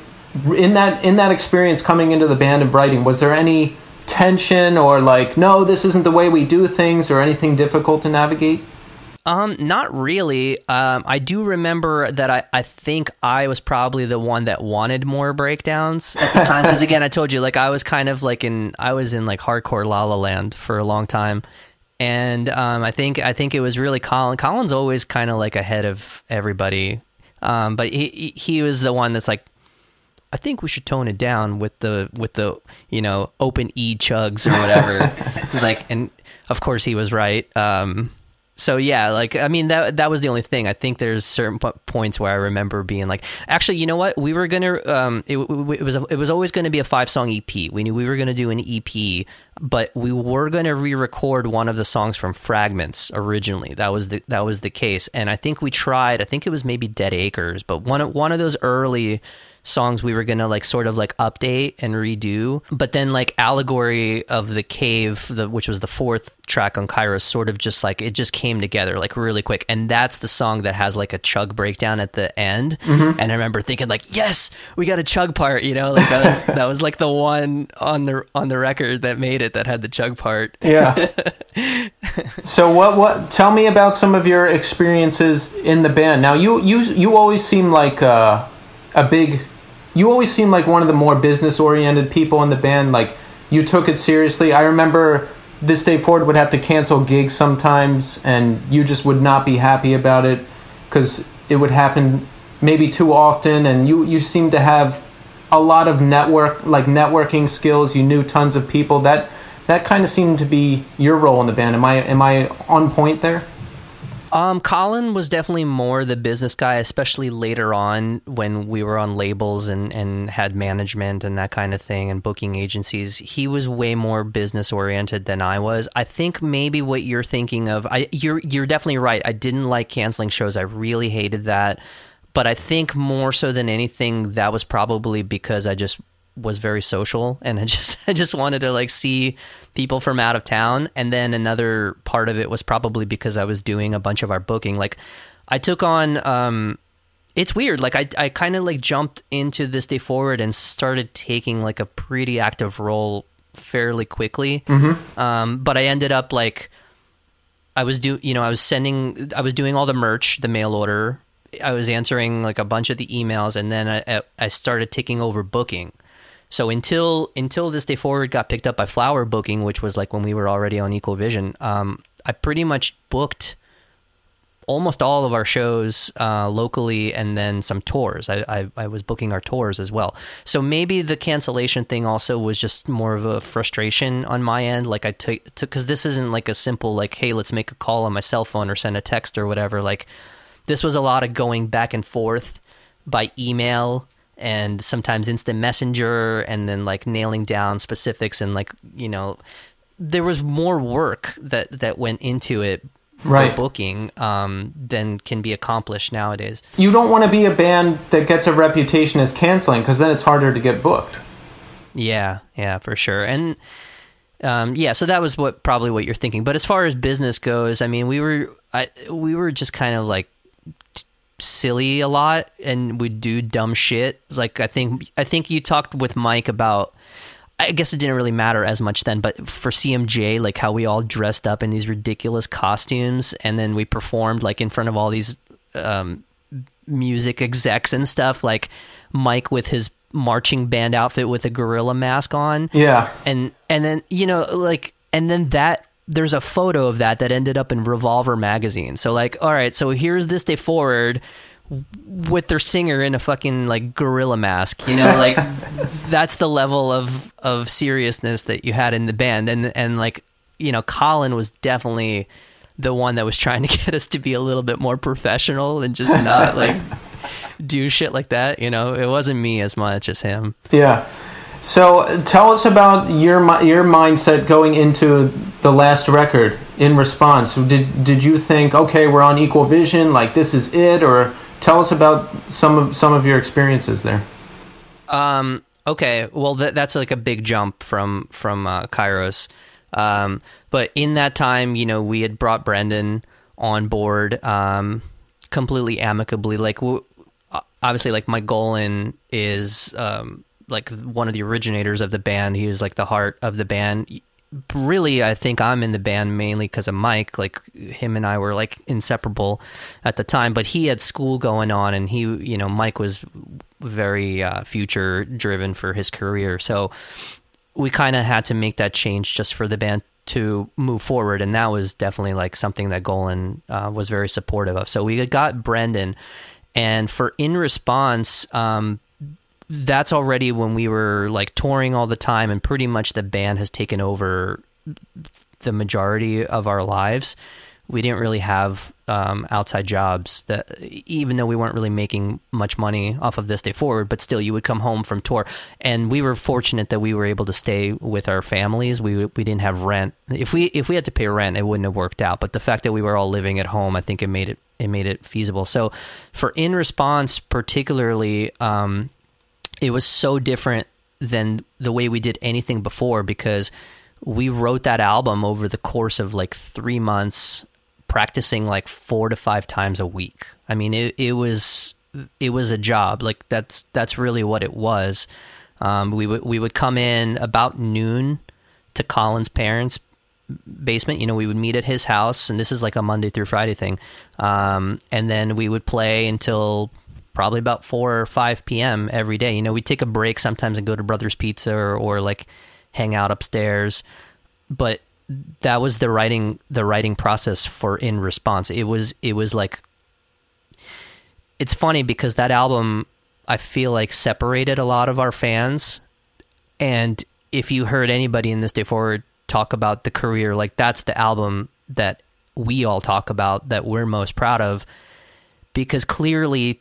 in that in that experience coming into the band and writing, was there any tension or like, no, this isn't the way we do things, or anything difficult to navigate? Um, not really. Um, I do remember that I, I think I was probably the one that wanted more breakdowns at the time. Because again, I told you, like I was kind of like in I was in like hardcore La La Land for a long time, and um, I think I think it was really Colin. Colin's always kind of like ahead of everybody, um, but he he- he was the one that's like. I think we should tone it down with the with the you know open e chugs or whatever. Like, and of course he was right. Um, so yeah, like I mean that that was the only thing. I think there's certain po- points where I remember being like, actually, you know what? We were gonna um, it, it was it was always to be a five song EP. We knew we were to do an EP, but we were to re-record one of the songs from Fragments originally. That was the that was the case, and I think we tried. I think it was maybe Dead Acres, but one of one of those early songs we were gonna like sort of like update and redo. But then like allegory of the cave the, which was the fourth track on kairos sort of just like it just came together like really quick. And that's the song that has like a chug breakdown at the end. And i remember thinking like yes we got a chug part you know? Like that was that was like the one on the on the record that made it that had the chug part. Yeah. so what what tell me about some of your experiences in the band. Now you you you always seem like uh, a big you always seem like one of the more business oriented people in the band like you took it seriously. I remember this day forward would have to cancel gigs sometimes and you just would not be happy about it cuz it would happen maybe too often and you you seem to have a lot of network like networking skills. You knew tons of people. That that kind of seemed to be your role in the band. Am I am I on point there? Um, Colin was definitely more the business guy, especially later on when we were on labels and, and had management and that kind of thing and booking agencies. He was way more business oriented than I was. I think maybe what you're thinking of, I you're you're definitely right. I didn't like canceling shows. I really hated that. But I think more so than anything, that was probably because I just was very social and I just I just wanted to like see people from out of town. And then another part of it was probably because I was doing a bunch of our booking. Like I took on um it's weird. Like I I kind of like jumped into this day forward and started taking like a pretty active role fairly quickly. Um but I ended up like I was do you know I was sending I was doing all the merch the mail order. I was answering like a bunch of the emails and then I I started taking over booking so until until this day forward got picked up by Flower Booking, which was like when we were already on Equal Vision, um, I pretty much booked almost all of our shows uh, locally and then some tours. I, I, I was booking our tours as well. So maybe the cancellation thing also was just more of a frustration on my end. Like I took, because this isn't like a simple, like, hey, let's make a call on my cell phone or send a text or whatever. Like this was a lot of going back and forth by email and sometimes instant messenger and then like nailing down specifics and like, you know, there was more work that, that went into it Right. for booking um, than can be accomplished nowadays. You don't want to be a band that gets a reputation as canceling because then it's harder to get booked. Yeah, yeah, for sure. And um, yeah, so that was what probably what you're thinking. But as far as business goes, I mean, we were I we were just kind of like silly a lot and we'd do dumb shit. Like I think I think you talked with Mike about I guess it didn't really matter as much then, but for CMJ, like how we all dressed up in these ridiculous costumes and then we performed like in front of all these um, music execs and stuff, like Mike with his marching band outfit with a gorilla mask on. Yeah. And and then, you know, like and then that there's a photo of that that ended up in Revolver magazine. So like, all right, so here's this day forward with their singer in a fucking like gorilla mask, you know, like that's the level of of seriousness that you had in the band and and like, you know, Colin was definitely the one that was trying to get us to be a little bit more professional and just not like do shit like that, you know. It wasn't me as much as him. Yeah. So tell us about your your mindset going into the last record in response. Did did you think, okay, we're on Equal Vision, like this is it, or tell us about some of some of your experiences there? Um. Okay. Well, that, that's like a big jump from from uh, Kairos. Um. But in that time, you know, we had brought Brendan on board, um, completely amicably. Like, w- obviously, like my goal in is um like one of the originators of the band. He was like the heart of the band. really I think I'm in the band mainly because of Mike. Like him and I were like inseparable at the time, but he had school going on, and he, you know, Mike was very uh, future driven for his career, so we kind of had to make that change just for the band to move forward, and that was definitely like something that Colin uh, was very supportive of. So we got Brendan, and for in response. Um, that's already when we were like touring all the time and pretty much the band has taken over the majority of our lives. We didn't really have um, outside jobs that even though we weren't really making much money off of this day forward but still you would come home from tour. And we were fortunate that we were able to stay with our families. We we didn't have rent. If we if we had to pay rent it wouldn't have worked out. But the fact that we were all living at home i think it made it it made it feasible. So for in response particularly um, it was so different than the way we did anything before because we wrote that album over the course of like three months practicing like four to five times a week. I mean it, it was it was a job. Like that's that's really what it was. Um, we would we would come in about noon to colin's parents basement. You know we would meet at his house and this is like a monday through friday thing. Um, and then we would play until probably about 4 or 5 p.m. every day. You know, we take a break sometimes and go to Brothers Pizza or, or like hang out upstairs. But that was the writing the writing process for in response. It was it was like it's funny because that album I feel like separated a lot of our fans and if you heard anybody in this day forward talk about the career like that's the album that we all talk about that we're most proud of because clearly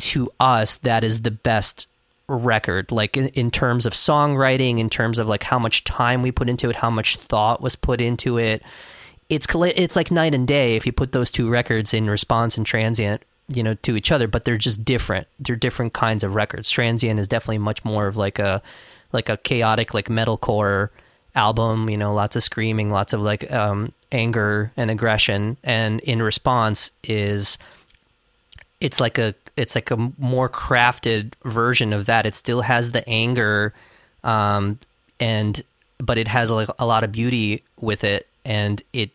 to us that is the best record like in, in, terms of songwriting in terms of like how much time we put into it how much thought was put into it. It's it's like night and day if you put those two records in response and transient you know to each other but they're just different. They're different kinds of records. Transient is definitely much more of like a like a chaotic like metalcore album you know lots of screaming lots of like um anger and aggression. And in response is it's like a it's like a more crafted version of that. It still has the anger, um, and but it has like a lot of beauty with it, and it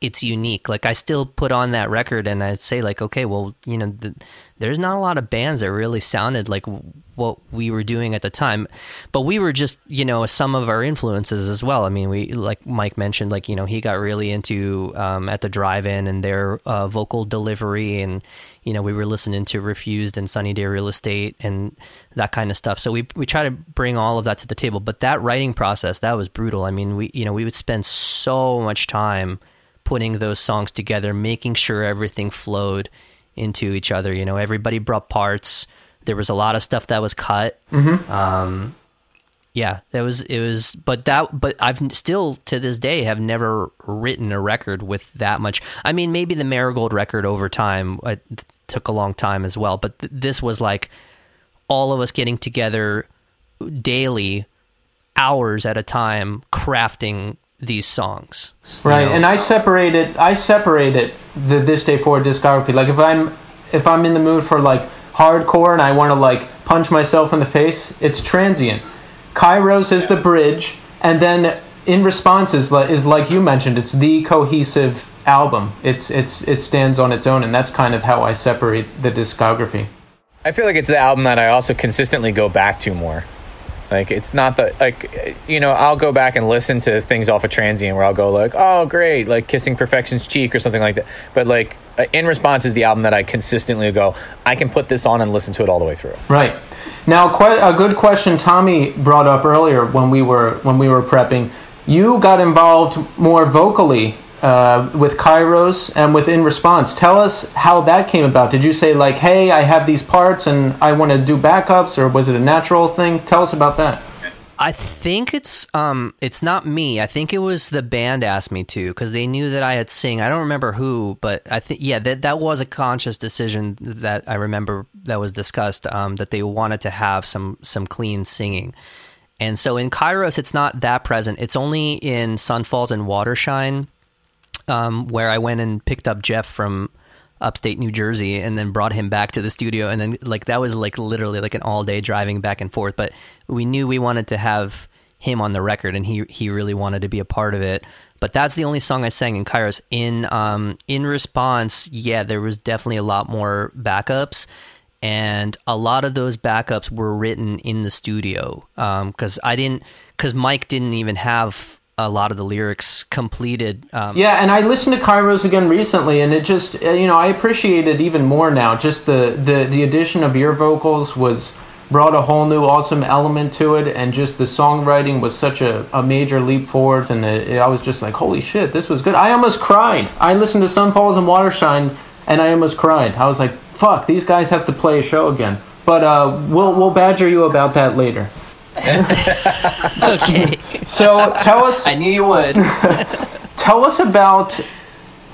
it's unique. Like I still put on that record and I'd say like, okay, well, you know, the, there's not a lot of bands that really sounded like what we were doing at the time, but we were just, you know, some of our influences as well. I mean, we like Mike mentioned, like you know, he got really into um, at the drive-in and their uh, vocal delivery, and you know, we were listening to Refused and Sunny Day Real Estate and that kind of stuff. So we we try to bring all of that to the table. But that writing process that was brutal. I mean, we you know we would spend so much time putting those songs together, making sure everything flowed into each other. You know, everybody brought parts. There was a lot of stuff that was cut. Mm-hmm. Um, yeah, that was it was, but that but I've still to this day have never written a record with that much. I mean, maybe the Marigold record over time uh, took a long time as well, but th- this was like all of us getting together daily, hours at a time, crafting these songs. Right, know? and I separated I separated the this day forward discography. Like if I'm if I'm in the mood for like hardcore and I want to like punch myself in the face, it's transient. Kairos is the bridge, and then in response is, is like you mentioned, it's the cohesive album. It's it's it stands on its own, and that's kind of how I separate the discography. I feel like it's the album that I also consistently go back to more. Like it's not the like you know I'll go back and listen to things off of Transient where I'll go like oh great like Kissing Perfection's Cheek or something like that. But like uh, in response is the album that I consistently go I can put this on and listen to it all the way through. Right. Now, quite a good question Tommy brought up earlier when we were when we were prepping. You got involved more vocally uh, with Kairos and with In Response. Tell us how that came about. Did you say like, "Hey, I have these parts and I want to do backups," or was it a natural thing? Tell us about that. I think it's um it's not me. I think it was the band asked me to because they knew that I had sing. I don't remember who, but I think yeah that that was a conscious decision that I remember that was discussed. Um, that they wanted to have some some clean singing. And so in Kairos, it's not that present. It's only in Sunfalls and Watershine um, where I went and picked up Jeff from upstate New Jersey and then brought him back to the studio. And then, like, that was like literally like an all day driving back and forth. But we knew we wanted to have him on the record, and he he really wanted to be a part of it. But that's the only song I sang in Kairos. In um in response, yeah, there was definitely a lot more backups, and a lot of those backups were written in the studio because um, I didn't because Mike didn't even have a lot of the lyrics completed. Um, yeah, and I listened to Kairos again recently, and it just uh, you know I appreciate it even more now. Just the the the addition of your vocals was brought a whole new awesome element to it, and just the songwriting was such a, a major leap forwards, and it, it, I was just like, holy shit, this was good. I almost cried. I listened to Sun Falls and Water Shine, and I almost cried. I was like, fuck, these guys have to play a show again. But uh, we'll we'll badger you about that later. okay. So tell us. I knew you would. tell us about.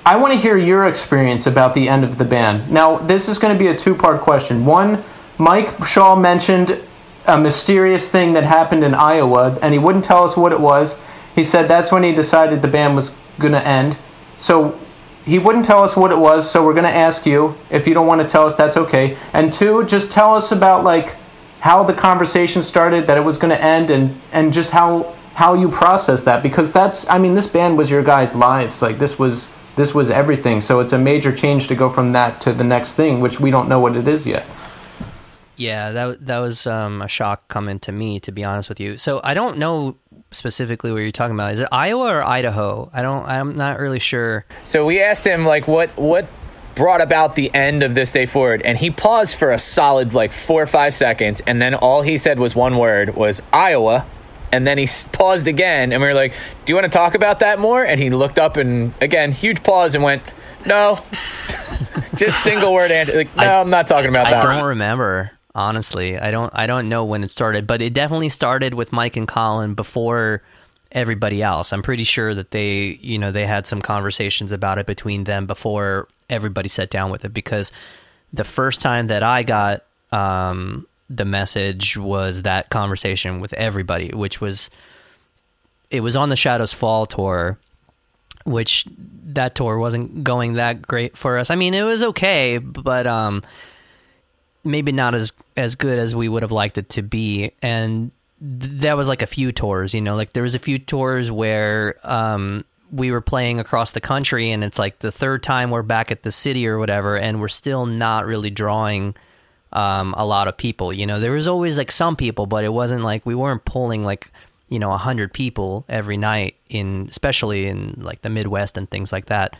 I want to hear your experience about the end of the band. Now, this is going to be a two part question. One, Mike Shaw mentioned a mysterious thing that happened in Iowa, and he wouldn't tell us what it was. He said that's when he decided the band was going to end. So he wouldn't tell us what it was, so we're going to ask you. If you don't want to tell us, that's okay. And two, just tell us about like how the conversation started, that it was going to end, and and just how how you process that because that's I mean this band was your guys' lives. Like this was this was everything. So it's a major change to go from that to the next thing, which we don't know what it is yet. Yeah, that that was um, a shock coming to me, to be honest with you. So I don't know specifically what you're talking about. Is it Iowa or Idaho? I don't. I'm not really sure. So we asked him like, what what brought about the end of this day forward. And he paused for a solid like four or five seconds and then all he said was one word was iowa. And then he paused again and we were like do you want to talk about that more? And he looked up and again huge pause and went no. Just single word answer like no I, am not talking about I that. i don't remember honestly. I don't i don't know when it started but it definitely started with mike and colin before everybody else. I'm pretty sure that they you know they had some conversations about it between them before everybody sat down with it because the first time that I got um, the message was that conversation with everybody, which was it was on the Shadows Fall tour, which that tour wasn't going that great for us. I mean, it was okay, but um, maybe not as as good as we would have liked it to be. And th- that was like a few tours, you know, like there was a few tours where um, we were playing across the country and it's like the third time we're back at the city or whatever and we're still not really drawing um, a lot of people you know? There was always like some people but it wasn't like we weren't pulling like you know a hundred people every night in especially in like the midwest and things like that.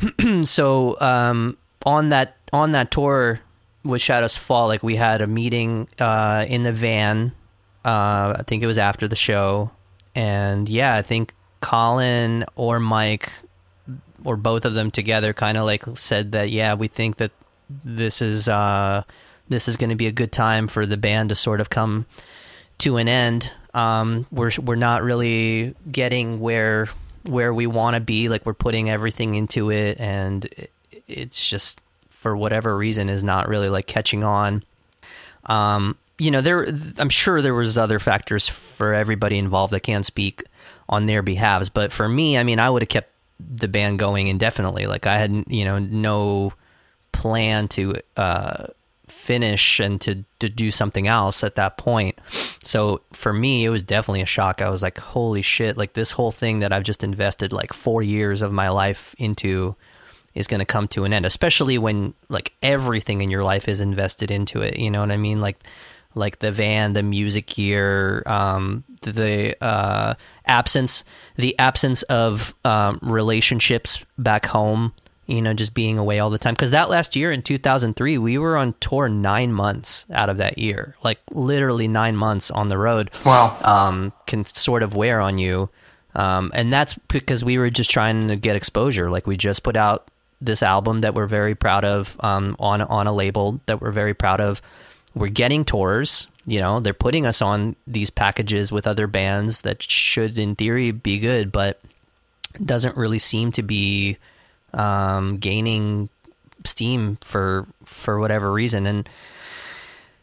So um, on that on that tour with shadows fall like we had a meeting uh, in the van uh, i think it was after the show. And yeah i think Colin or Mike or both of them together kind of like said that yeah we think that this is uh, this is going to be a good time for the band to sort of come to an end. Um, we're we're not really getting where where we want to be like we're putting everything into it and it, it's just for whatever reason is not really like catching on. Um, you know there i'm sure there was other factors for everybody involved that can't speak on their behalves. But for me i mean i would have kept the band going indefinitely. Like i had you know no plan to uh, finish and to, to do something else at that point. So for me it was definitely a shock. I was like holy shit. Like this whole thing that i've just invested like four years of my life into is going to come to an end especially when like everything in your life is invested into it. You know what i mean? Like like the van, the music gear, um, the uh, absence, the absence of um, relationships back home. You know, just being away all the time. Because that last year in 2003, we were on tour nine months out of that year, like literally nine months on the road. Wow, um, can sort of wear on you. Um, and that's because we were just trying to get exposure. Like we just put out this album that we're very proud of um, on on a label that we're very proud of we're getting tours. You know, they're putting us on these packages with other bands that should, in theory, be good, but doesn't really seem to be um, gaining steam for for whatever reason. And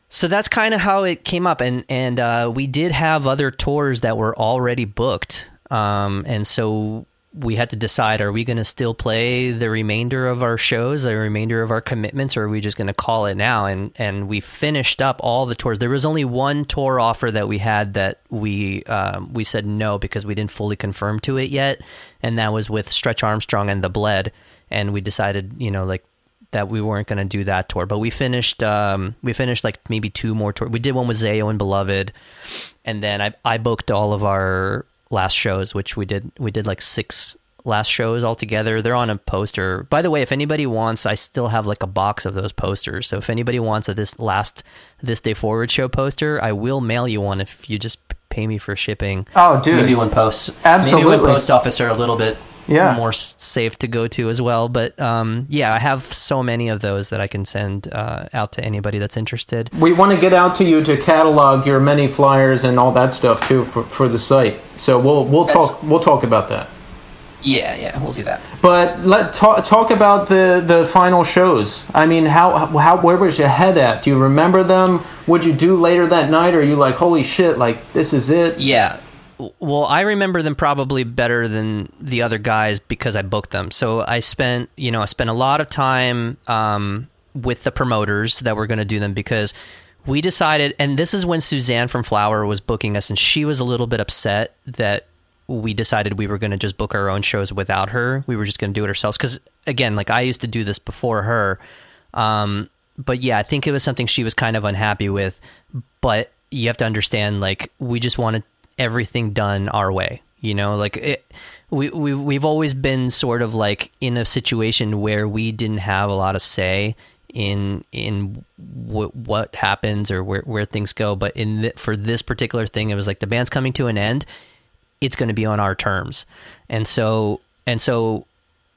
so that's kind of how it came up. And and uh, we did have other tours that were already booked, um, and so we had to decide are we going to still play the remainder of our shows the remainder of our commitments or are we just going to call it now? And and we finished up all the tours. There was only one tour offer that we had that we um, we said no because we didn't fully confirm to it yet and that was with stretch armstrong and the bled. And we decided you know like that we weren't going to do that tour. But we finished um, we finished like maybe two more tours we did one with Zao and beloved and then i i booked all of our last shows, which we did. We did like six last shows altogether. They're on a poster. By the way, if anybody wants, I still have like a box of those posters. So if anybody wants a this last this day forward show poster, I will mail you one if you just pay me for shipping. Oh, dude. Maybe one post. Absolutely. Maybe one post office are a little bit Yeah. more safe to go to as well. But um, yeah, I have so many of those that I can send uh, out to anybody that's interested. We want to get out to you to catalog your many flyers and all that stuff too for, for the site. So we'll we'll That's- talk we'll talk about that. Yeah, yeah, we'll do that. But let talk talk about the the final shows. I mean, how how where was your head at? Do you remember them? What'd you do later that night? Or are you like, holy shit, like this is it? Yeah. Well, I remember them probably better than the other guys because I booked them. So I spent, you know, I spent a lot of time um, with the promoters that were going to do them because we decided, and this is when Suzanne from Flower was booking us, and she was a little bit upset that we decided we were going to just book our own shows without her. We were just going to do it ourselves because, again, like I used to do this before her. Um, but yeah, I think it was something she was kind of unhappy with. But you have to understand, like, we just wanted everything done our way. You know, like it, we we we've always been sort of like in a situation where we didn't have a lot of say in in w- what happens or where where things go. But in for this particular thing, it was like the band's coming to an end. It's going to be on our terms, and so and so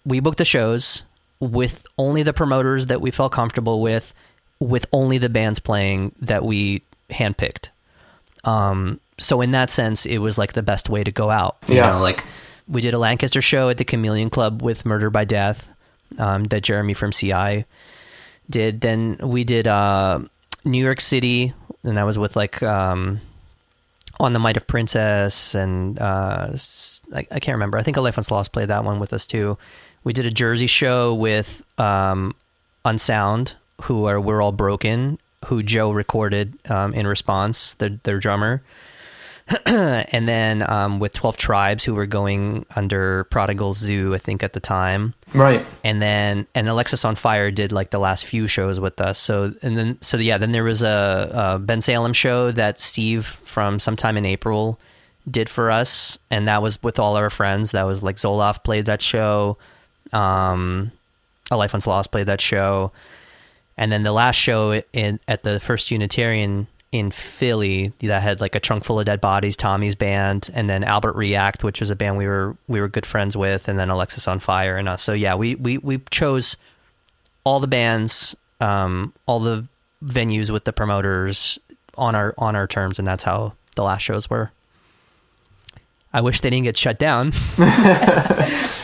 we booked the shows with only the promoters that we felt comfortable with, with only the bands playing that we handpicked. Um, so in that sense, it was like the best way to go out. You Yeah. know, like we did a Lancaster show at the Chameleon Club with Murder by Death, um, that Jeremy from CI did. Then we did uh, New York City, and that was with like um, on the Might of Princes, and uh, I, I can't remember. I think A Life Once Lost played that one with us too. We did a Jersey show with um, Unsound, who are We're All Broken, who Joe recorded um, in response, their, their drummer. and then um, with 12 Tribes, who were going under Prodigal Zoo, I think at the time Right. and then and Alexisonfire did like the last few shows with us. So and then so yeah, then there was a, a Bensalem show that Steve from sometime in April did for us, and that was with all our friends. That was like Zolof played that show, um, A Life Once Lost played that show, and then the last show in at the First Unitarian in Philly that had like a trunk full of dead bodies, Tommy's band, and then Albert React, which was a band we were we were good friends with, and then Alexisonfire and us. So yeah, we we we chose all the bands, um, all the venues with the promoters on our on our terms, and that's how the last shows were. I wish they didn't get shut down.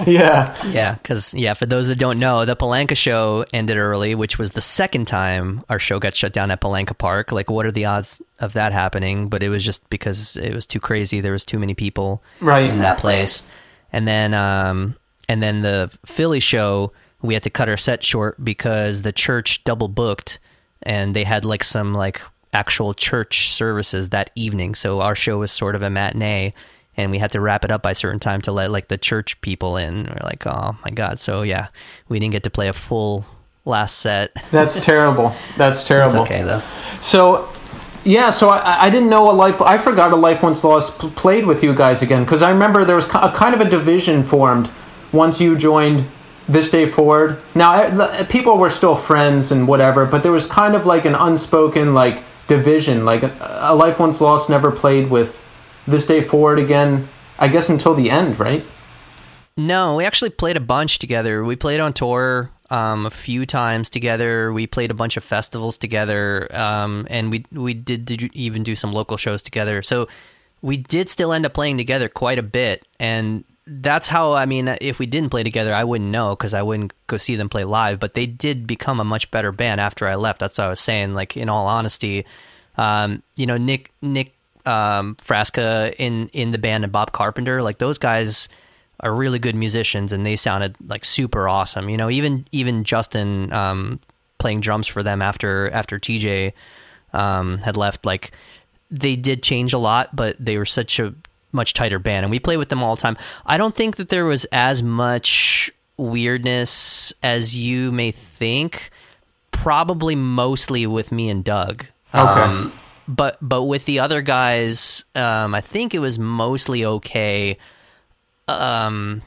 Yeah. Yeah, because yeah, for those that don't know, the Palanca show ended early, which was the second time our show got shut down at Palanca Park. Like, what are the odds of that happening? But it was just because it was too crazy. There was too many people Right. in that place. And then, um, and then the Philly show, we had to cut our set short because the church double booked, and they had like some like actual church services that evening. So our show was sort of a matinee, and we had to wrap it up by a certain time to let like the church people in. We're like, oh my god! So yeah, we didn't get to play a full last set. That's terrible. That's It's terrible. okay though. So, yeah, so I, I didn't know a life. I forgot a life once lost p- played with you guys again because I remember there was a kind of a division formed once you joined this day forward. Now, I- the- eh, people were still friends and whatever, but there was kind of like an unspoken like division. Like a, a life once lost never played with this day forward again. I guess until the end, right? No, we actually played a bunch together. We played on tour um, a few times together. We played a bunch of festivals together, um, and we we did, did even do some local shows together. So we did still end up playing together quite a bit, and that's how. I mean, if we didn't play together, I wouldn't know because I wouldn't go see them play live. But they did become a much better band after I left. That's what I was saying. Like in all honesty, um, you know, Nick Nick um, Frasca in in the band and Bob Carpenter, like those guys are really good musicians and they sounded like super awesome. You know, even even Justin um, playing drums for them after after TJ um, had left, like they did change a lot, but they were such a much tighter band, and we play with them all the time. I don't think that there was as much weirdness as you may think. Probably mostly with me and Doug. Okay. Um, but but with the other guys, um, I think it was mostly okay. Um,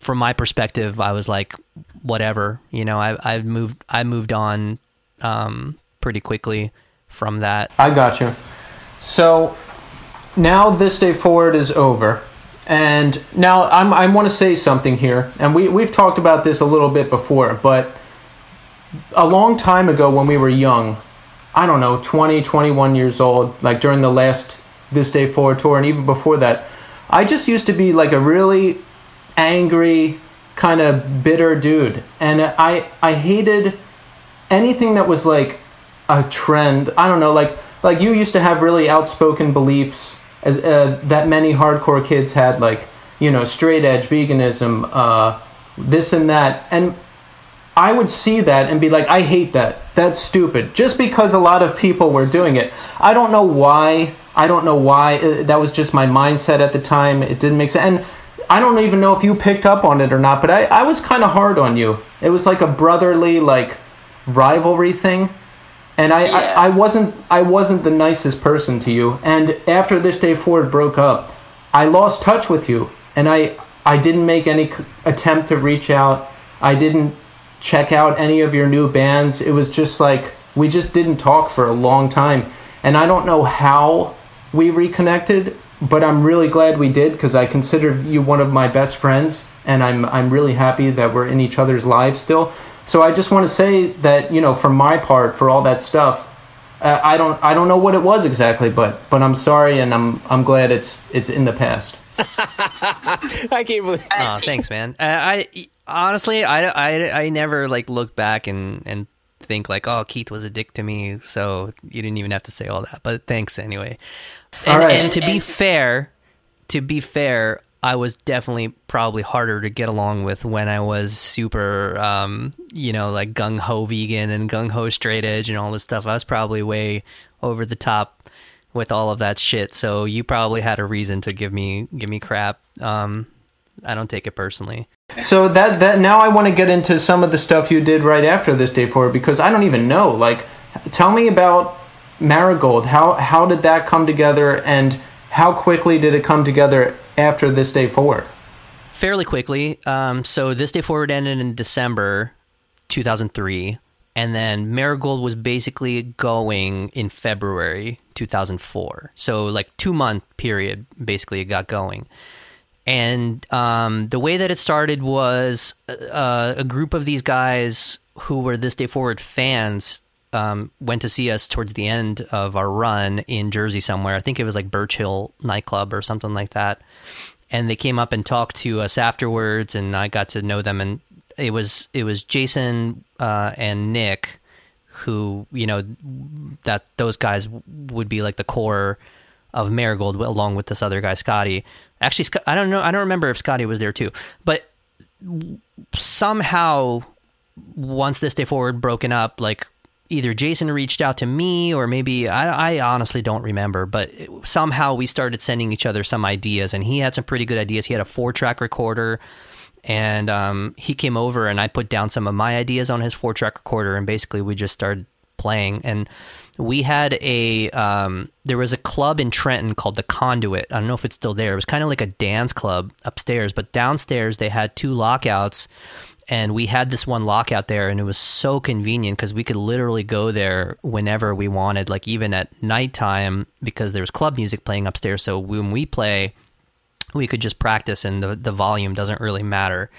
from my perspective, I was like, whatever, you know. I I moved I moved on um, pretty quickly from that. I got you. So now this day forward is over. And now I'm, I want to say something here. And we, we've talked about this a little bit before, but a long time ago when we were young, I don't know, 20, 21 years old, like during the last This Day Forward tour, and even before that, I just used to be like a really angry, kind of bitter dude. And I, I hated anything that was like a trend. I don't know, like like you used to have really outspoken beliefs as uh, that many hardcore kids had, like you know, straight edge veganism, uh, this and that, and I would see that and be like, I hate that. That's stupid. Just because a lot of people were doing it. I don't know why. I don't know why. Uh, that was just my mindset at the time. It didn't make sense. And I don't even know if you picked up on it or not, but I, I was kind of hard on you. It was like a brotherly, like, rivalry thing and I, yeah. I, I, wasn't I wasn't the nicest person to you. And after this day forward broke up, I lost touch with you, and I I didn't make any attempt to reach out. I didn't check out any of your new bands. It was just like we just didn't talk for a long time, and I don't know how we reconnected, but I'm really glad we did because I consider you one of my best friends, and I'm I'm really happy that we're in each other's lives still. So I just want to say that you know, for my part, for all that stuff, uh, I don't I don't know what it was exactly, but but I'm sorry, and I'm I'm glad it's it's in the past. I can't believe. Oh, thanks, man. Uh, I honestly, I, I I never like look back and and think like, oh, Keith was a dick to me, so you didn't even have to say all that. But thanks anyway. And, and to be fair, to be fair, I was definitely probably harder to get along with when I was super, um, you know, like gung ho vegan and gung ho straight edge and all this stuff. I was probably way over the top with all of that shit. So you probably had a reason to give me give me crap. Um, I don't take it personally. So that that now I want to get into some of the stuff you did right after this day forward because I don't even know. Like, tell me about Marigold. How how did that come together and how quickly did it come together after this day forward? Fairly quickly. Um, so this day forward ended in December 2003, and then Marigold was basically going in February 2004. So like two month period, basically it got going. And um, the way that it started was uh, a group of these guys who were this day forward fans um, went to see us towards the end of our run in Jersey somewhere. I think it was like Birch Hill nightclub or something like that. And they came up and talked to us afterwards, and I got to know them. And it was it was Jason uh, and Nick, who you know that those guys would be like the core of Marigold, along with this other guy Scotty. Actually, I don't know. I don't remember if Scotty was there too, but somehow once this day forward broken up, like either Jason reached out to me or maybe I, I, honestly don't remember, but somehow we started sending each other some ideas, and he had some pretty good ideas. He had a four track recorder, and um, he came over and I put down some of my ideas on his four track recorder, and basically we just started playing. And we had a um, there was a club in Trenton called the Conduit. I don't know if it's still there. It was kind of like a dance club upstairs, but downstairs they had two lockouts and we had this one lockout there and it was so convenient because we could literally go there whenever we wanted like even at nighttime because there was club music playing upstairs so when we play we could just practice and the, the volume doesn't really matter.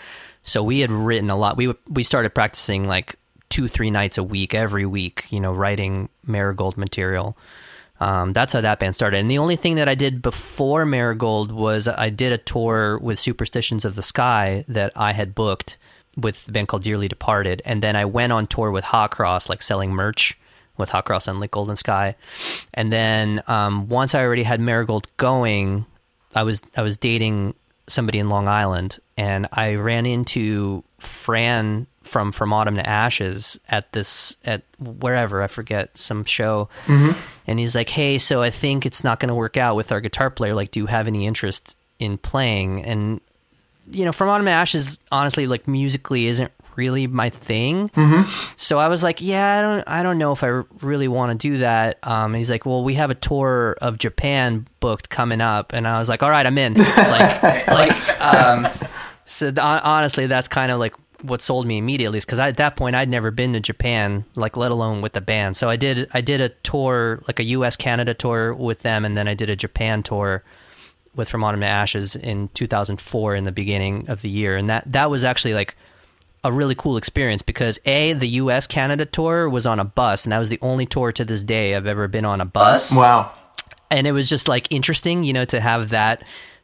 So we had written a lot. We we started practicing like two three nights a week every week you know writing marigold material. Um, that's how that band started. And the only thing that I did before Marigold was I did a tour with Superstitions of the Sky that I had booked with a band called Dearly Departed, and then I went on tour with Hot Cross, like selling merch with Hot Cross and like Golden Sky, and then um, once I already had Marigold going, I was I was dating somebody in Long Island, and I ran into Fran from From Autumn to Ashes at this at wherever I forget some show, mm-hmm. and he's like, "Hey, so I think it's not going to work out with our guitar player. Like, do you have any interest in playing?" And you know, From Autumn to Ashes, honestly, like musically, isn't really my thing. So I was like, yeah, I don't, I don't know if I really want to do that. Um, and he's like, well, we have a tour of Japan booked coming up, and I was like, all right, I'm in. like, like, um, so th- honestly, that's kind of like what sold me immediately, is because at that point I'd never been to Japan, like let alone with the band. So I did, I did a tour, like a U.S. Canada tour with them, and then I did a Japan tour with From Autumn to Ashes in 2004 in the beginning of the year, and that that was actually like a really cool experience because a the U.S. Canada tour was on a bus, and that was the only tour to this day I've ever been on a bus, Wow. and it was just like interesting, you know, to have that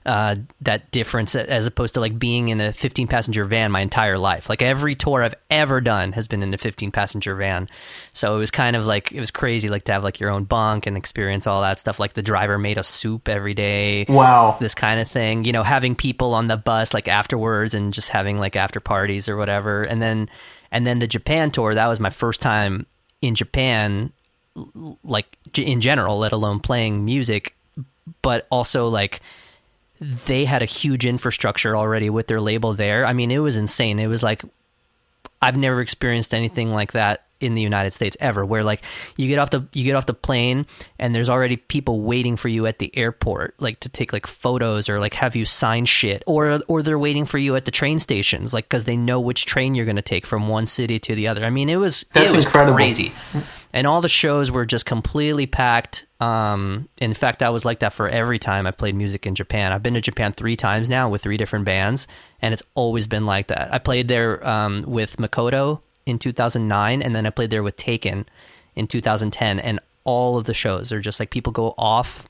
uh, that difference as opposed to like being in a 15 passenger van my entire life. Like every tour I've ever done has been in a 15 passenger van, so it was kind of like it was crazy, like to have like your own bunk and experience all that stuff. Like the driver made us soup every day Wow. this kind of thing you know having people on the bus like afterwards and just having like after parties or whatever and then and then the japan tour that was my first time in japan like in general let alone playing music but also like they had a huge infrastructure already with their label there. I mean it was insane. It was like I've never experienced anything like that in the United States ever where like you get off the you get off the plane and there's already people waiting for you at the airport like to take like photos or like have you sign shit or or they're waiting for you at the train stations like cuz they know which train you're going to take from one city to the other. I mean it was That's it was incredible. crazy. And all the shows were just completely packed. Um, in fact, that was like that for every time I've played music in Japan. I've been to Japan three times now with three different bands, and it's always been like that. I played there um, with Makoto in 2009, and then I played there with Taken in 2010. And all of the shows are just like people go off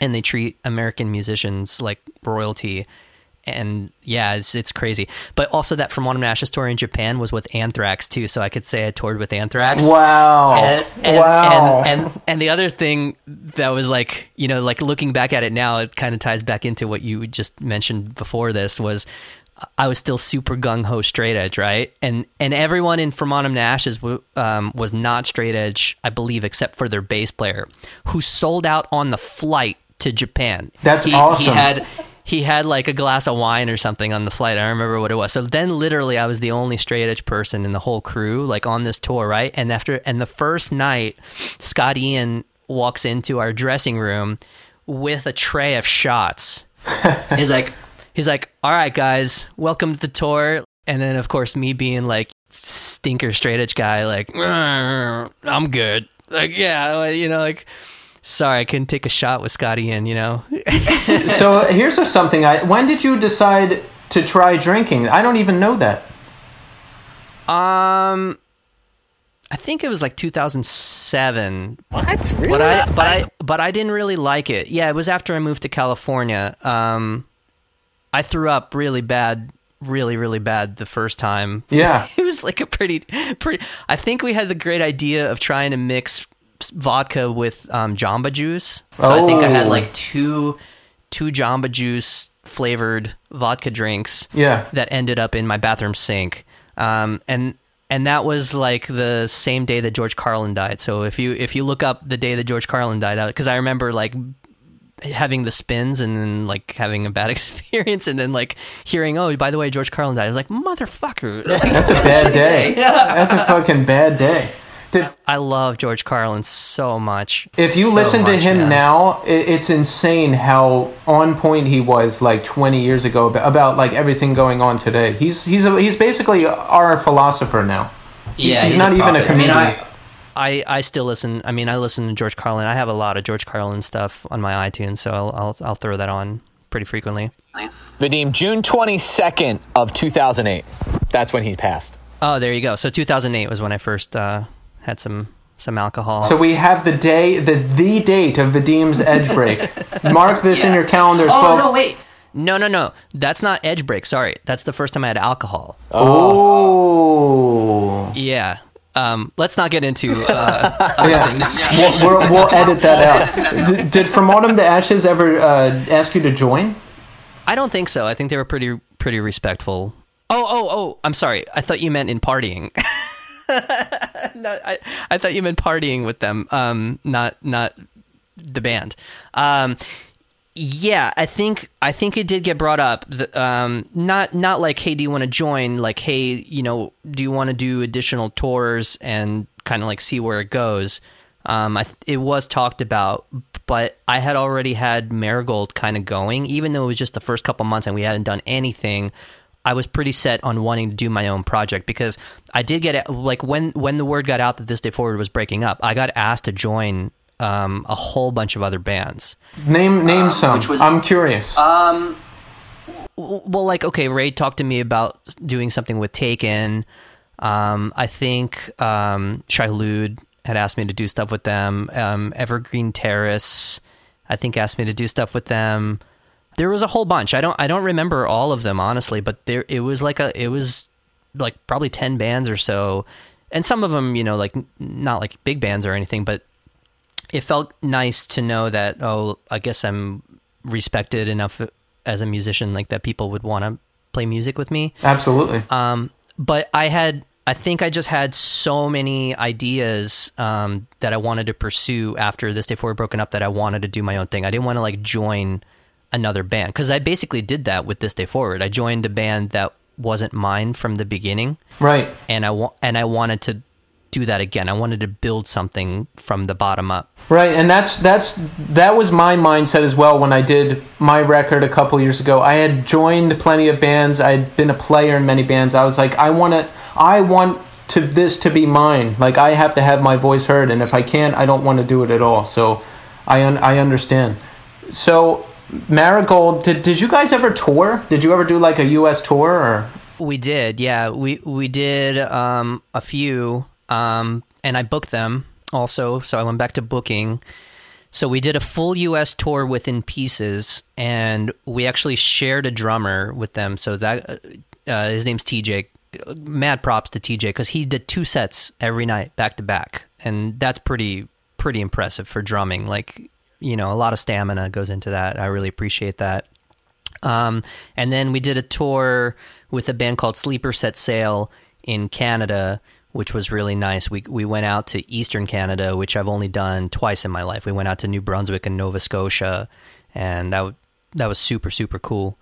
and they treat American musicians like royalty. And yeah, it's it's crazy. But also that from Autumn to Ashes tour in Japan was with Anthrax too, so I could say I toured with Anthrax. Wow. And, and, wow. And, and and the other thing that was like, you know, like looking back at it now, it kind of ties back into what you just mentioned before this was I was still super gung ho straight edge, right? And and everyone in From Autumn to Ashes um, was not straight edge, I believe, except for their bass player, who sold out on the flight to Japan. That's he, awesome. He had he had like a glass of wine or something on the flight. I don't remember what it was. So then literally I was the only straight edge person in the whole crew, like on this tour, right? And after and the first night, Scott Ian walks into our dressing room with a tray of shots. he's like he's like, All right guys, welcome to the tour. And then of course me being like stinker straight edge guy, like "Mm, I'm good. Like, yeah, you know, like sorry, I couldn't take a shot with Scotty Ian, you know? so here's something. I when did you decide to try drinking? I don't even know that. Um, I think it was like 2007. What? Really? But I, but I, but I didn't really like it. Yeah, it was after I moved to California. Um, I threw up really bad, really, really bad the first time. Yeah. it was like a pretty, pretty. I think we had the great idea of trying to mix vodka with um, Jamba Juice. So I think I had Oh. like two, two Jamba Juice flavored vodka drinks Yeah. that ended up in my bathroom sink. Um, and and that was like the same day that George Carlin died. So if you if you look up the day that George Carlin died, because I remember like having the spins and then like having a bad experience and then like hearing oh by the way George Carlin died. I was like motherfucker. That's a bad day. That's a fucking bad day. Did- I love George Carlin so much. If you So listen to much, him man. now, it, it's insane how on point he was like 20 years ago about, about like everything going on today. He's he's a, he's basically our philosopher now. yeah, he's not even a prophet. I mean, comedian. I, I, I still listen. I mean, I listen to George Carlin. I have a lot of George Carlin stuff on my iTunes, so I'll I'll, I'll throw that on pretty frequently. Vadim, June 22nd of 2008. That's when he passed. Oh, there you go. So 2008 was when I first uh, had some some alcohol. So we have the day, the the date of Vadim's edge break. Mark this in your calendars, oh folks. no, wait. No, no, no. That's not edge break. Sorry, that's the first time I had alcohol. Oh, Yeah. Um, let's not get into. Uh, yeah. we'll, we'll, we'll edit that out. D- did From Autumn to Ashes ever uh, ask you to join? I don't think so. I think they were pretty pretty respectful. Oh, oh, oh! I'm sorry. I thought you meant in partying. no, I I thought you meant partying with them. Um, not not the band. Um, yeah, I think I think it did get brought up. Um, not not like, hey, do you want to join? Like, hey, you know, do you want to do additional tours and kind of like see where it goes? Um, I, it was talked about, but I had already had Marigold kind of going, even though it was just the first couple months and we hadn't done anything. I was pretty set on wanting to do my own project because I did get like when when the word got out that this day forward was breaking up, I got asked to join um, a whole bunch of other bands. Name name um, some. Was, I'm curious. Um, well, like okay, Ray talked to me about doing something with Taken. Um, I think um, Shai-Hulud had asked me to do stuff with them. Um, Evergreen Terrace, I think, asked me to do stuff with them. There was a whole bunch. I don't I don't remember all of them honestly, but there it was like a it was like probably ten bands or so, and some of them you know like not like big bands or anything, but it felt nice to know that oh I guess I'm respected enough as a musician like that people would want to play music with me. Absolutely. Um, but I had I think I just had so many ideas um, that I wanted to pursue after this day forward broken up that I wanted to do my own thing. I didn't want to like join another band because I basically did that with this day forward. I joined a band that wasn't mine from the beginning, right? And I wa- and I wanted to do that again. I wanted to build something from the bottom up. Right, and that's that's that was my mindset as well when I did my record a couple years ago. I had joined plenty of bands. I had been a player in many bands. I was like, I want to I want to this to be mine. Like I have to have my voice heard, and if I can't, I don't want to do it at all. So I un- I understand. So Marigold, did did you guys ever tour? Did you ever do like a U.S. tour? Or? We did, yeah. We we did um, a few, um, and I booked them also. So I went back to booking. So we did a full U.S. tour within Pieces, and we actually shared a drummer with them. So that uh, his name's TJ mad props to TJ because he did two sets every night back to back, and that's pretty pretty impressive for drumming. Like you know, a lot of stamina goes into that. I really appreciate that. Um, and then we did a tour with a band called Sleeper Set Sail in Canada, which was really nice. We we went out to Eastern Canada, which I've only done twice in my life. We went out to New Brunswick and Nova Scotia, and that that was super super cool.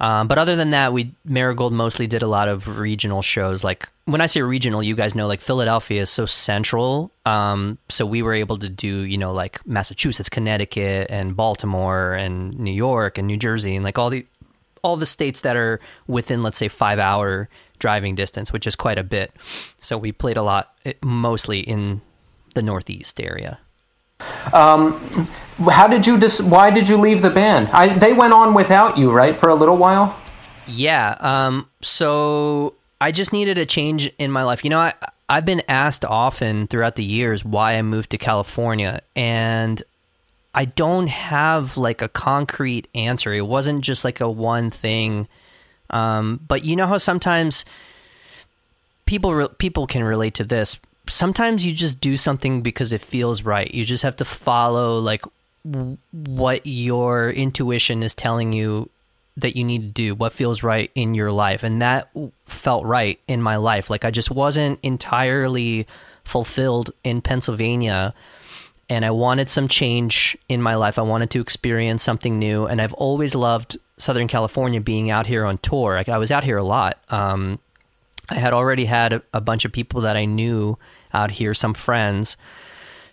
Um, but other than that, we Marigold mostly did a lot of regional shows. Like when I say regional, you guys know like Philadelphia is so central. Um, so we were able to do you know like Massachusetts, Connecticut, and Baltimore, and New York, and New Jersey, and like all the all the states that are within let's say five hour driving distance, which is quite a bit. So we played a lot, eh, mostly in the Northeast area. Um, how did you dis- why did you leave the band? I, they went on without you, right, for a little while? Yeah. Um, so I just needed a change in my life. You know, I, I've been asked often throughout the years why I moved to California, and I don't have like a concrete answer. It wasn't just like a one thing. Um, but you know how sometimes people re- people can relate to this sometimes you just do something because it feels right. You just have to follow like w- what your intuition is telling you that you need to do, what feels right in your life. And that felt right in my life. Like I just wasn't entirely fulfilled in Pennsylvania and I wanted some change in my life. I wanted to experience something new, and I've always loved Southern California, being out here on tour. Like I was out here a lot. Um, I had already had a, a bunch of people that I knew out here, some friends.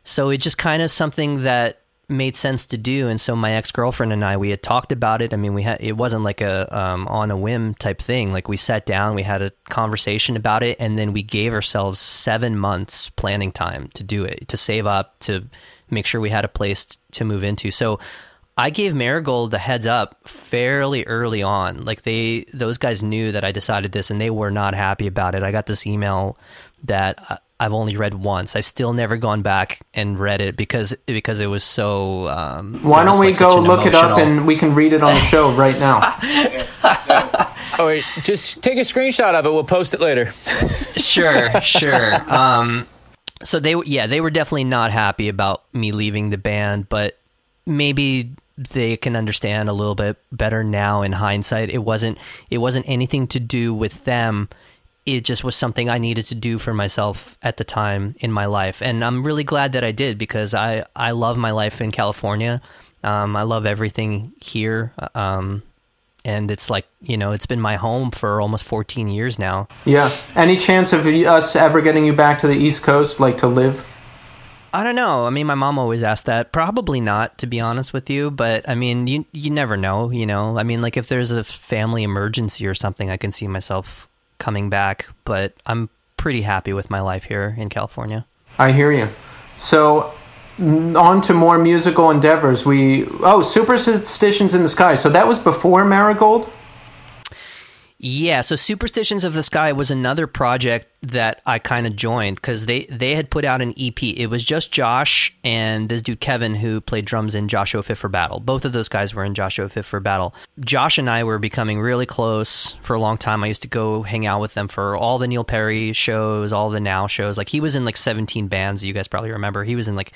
So it just kind of something that made sense to do and so my ex-girlfriend and I we had talked about it I mean we had it wasn't like a um, on a whim type thing like we sat down we had a conversation about it and then we gave ourselves 7 months planning time to do it to save up to make sure we had a place to move into so I gave Marigold the heads up fairly early on. Like they, those guys knew that I decided this, and they were not happy about it. I got this email that I've only read once. I've still never gone back and read it because because it was so. Um, Why don't we like go look emotional... it up and we can read it on the show right now? oh wait, just take a screenshot of it. We'll post it later. sure, sure. Um, so they, yeah, they were definitely not happy about me leaving the band, but maybe they can understand a little bit better now in hindsight. It wasn't it wasn't anything to do with them. It just was something I needed to do for myself at the time in my life, and I'm really glad that I did because I I love my life in California. Um, I love everything here. Um, and it's like you know it's been my home for almost 14 years now Yeah. Any chance of us ever getting you back to the East Coast, like to live? I don't know i mean my mom always asked that probably not to be honest with you but i mean you you never know you know i mean like if there's a family emergency or something i can see myself coming back but i'm pretty happy with my life here in california I hear you. So, on to more musical endeavors. We oh, Superstitions in the Sky. So that was before Marigold. Yeah, so Superstitions of the Sky was another project that I kind of joined because they they had put out an EP. It was just Josh and this dude Kevin who played drums in Joshua Fit for Battle. Both of those guys were in Joshua Fit for Battle. Josh and I were becoming really close for a long time. I used to go hang out with them for all the Neil Perry shows, all the Now shows. Like he was in like 17 bands. You guys probably remember. He was in like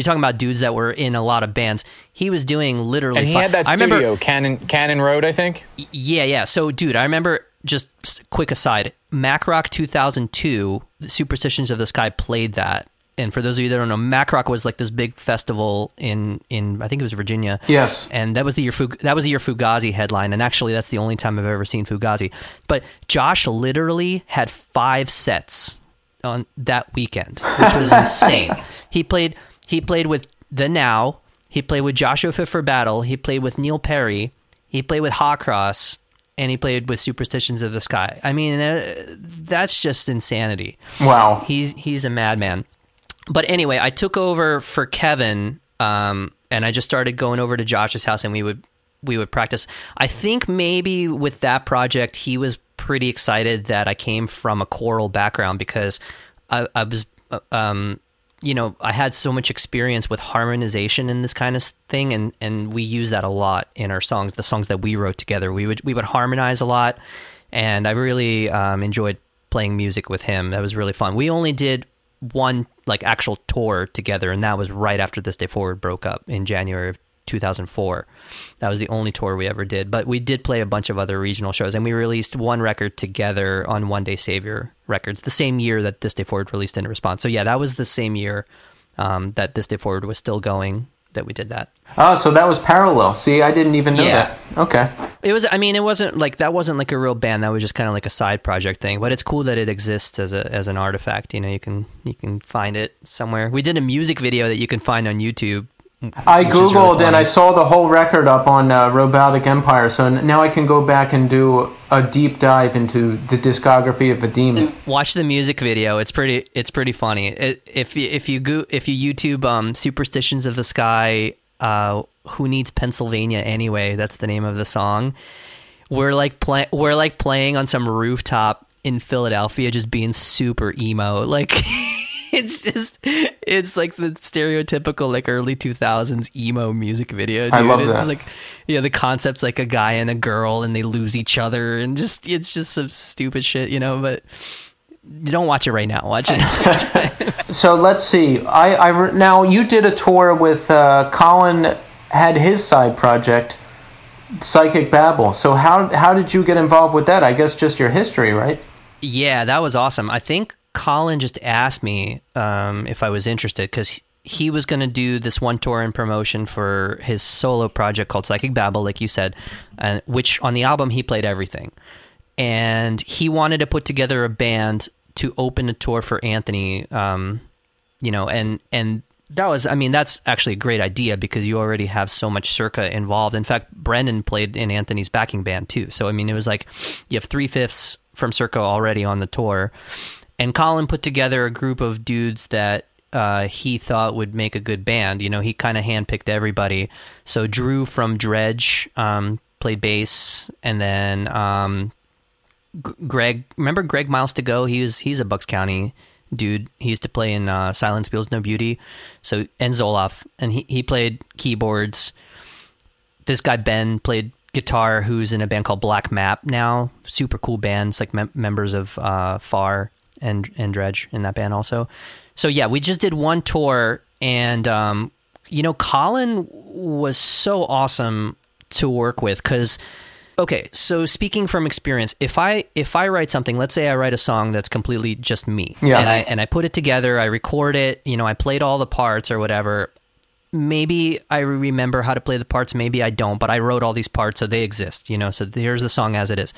you're talking about dudes that were in a lot of bands. He was doing literally. And he fi- had that I remember- studio, Cannon Cannon Road, I think. yeah, yeah. So, dude, I remember just quick aside, Macrock 2002, the Superstitions of the Sky played that. And for those of you that don't know, Macrock was like this big festival in in I think it was Virginia. Yes. And that was the year Fug- that was the year Fugazi headline, and actually that's the only time I've ever seen Fugazi. But Josh literally had five sets on that weekend, which was insane. He played he played with the Now, he played with Joshua Fit for Battle, he played with Neil Perry, he played with Hot Cross, and he played with Superstitions of the Sky. I mean, uh, that's just insanity. Wow. He's he's a madman. But anyway, I took over for Kevin, um, and I just started going over to Josh's house, and we would we would practice. I think maybe with that project, he was pretty excited that I came from a choral background because I, I was, uh, um, you know, I had so much experience with harmonization and this kind of thing, and and we use that a lot in our songs. The songs that we wrote together, we would we would harmonize a lot, and I really um, enjoyed playing music with him. That was really fun. We only did one like actual tour together, and that was right after This Day Forward broke up in January of 2004. That was the only tour we ever did. But we did play a bunch of other regional shows, and we released one record together on One Day Savior Records the same year that This Day Forward released in response. So yeah, that was the same year um, that This Day Forward was still going that we did that. Oh, so that was parallel. See, I didn't even know Yeah. that. Okay. It was. I mean, it wasn't like that. wasn't like a real band. That was just kind of like a side project thing. But it's cool that it exists as a as an artifact. You know, you can you can find it somewhere. We did a music video that you can find on YouTube. I which really googled and. I saw the whole record up on uh, Robotic Empire, so n- now I can go back and do a deep dive into the discography of Vadim. Watch the music video. It's pretty. It's pretty funny. It, if you if you go if you YouTube um, "Superstitions of the Sky," uh, who needs Pennsylvania anyway? That's the name of the song. We're like play, We're like playing on some rooftop in Philadelphia, just being super emo. Like it's just it's like the stereotypical like early two thousands emo music video. Dude. I love it's that. like yeah, the concept's like a guy and a girl and they lose each other and just it's just some stupid shit, you know. But you don't watch it right now. Watch it. So let's see. I, I re- now you did a tour with uh, Colin. Had his side project, Psychic Babble. So how how did you get involved with that? I guess just your history, right? yeah, that was awesome. I think Colin just asked me um, if I was interested because he, was going to do this one tour in promotion for his solo project called Psychic Babble, like you said, uh, which on the album he played everything, and he wanted to put together a band to open a tour for Anthony. Um, you know, and and that was, I mean, that's actually a great idea because you already have so much Circa involved. In fact, Brendan played in Anthony's backing band too. So I mean, it was like you have three fifths from Circa already on the tour, and Colin put together a group of dudes that uh, he thought would make a good band. You know, he kind of handpicked everybody. So Drew from Dredg um, played bass, and then um, G- Greg. Remember Greg Miles to go? He was he's a Bucks County dude. He used to play in uh, Silence Feels No Beauty. So and Zolof, and he he played keyboards. This guy Ben played guitar. Who's in a band called Black Map now? Super cool band. It's like mem- members of uh, Far and and Dredg in that band also. So yeah, we just did one tour, and um, you know, Colin was so awesome to work with because okay so speaking from experience if i if i write something let's say i write a song that's completely just me Yeah. and i and i put it together i record it you know i played all the parts or whatever maybe i remember how to play the parts maybe i don't but i wrote all these parts so they exist you know so here's the song as it is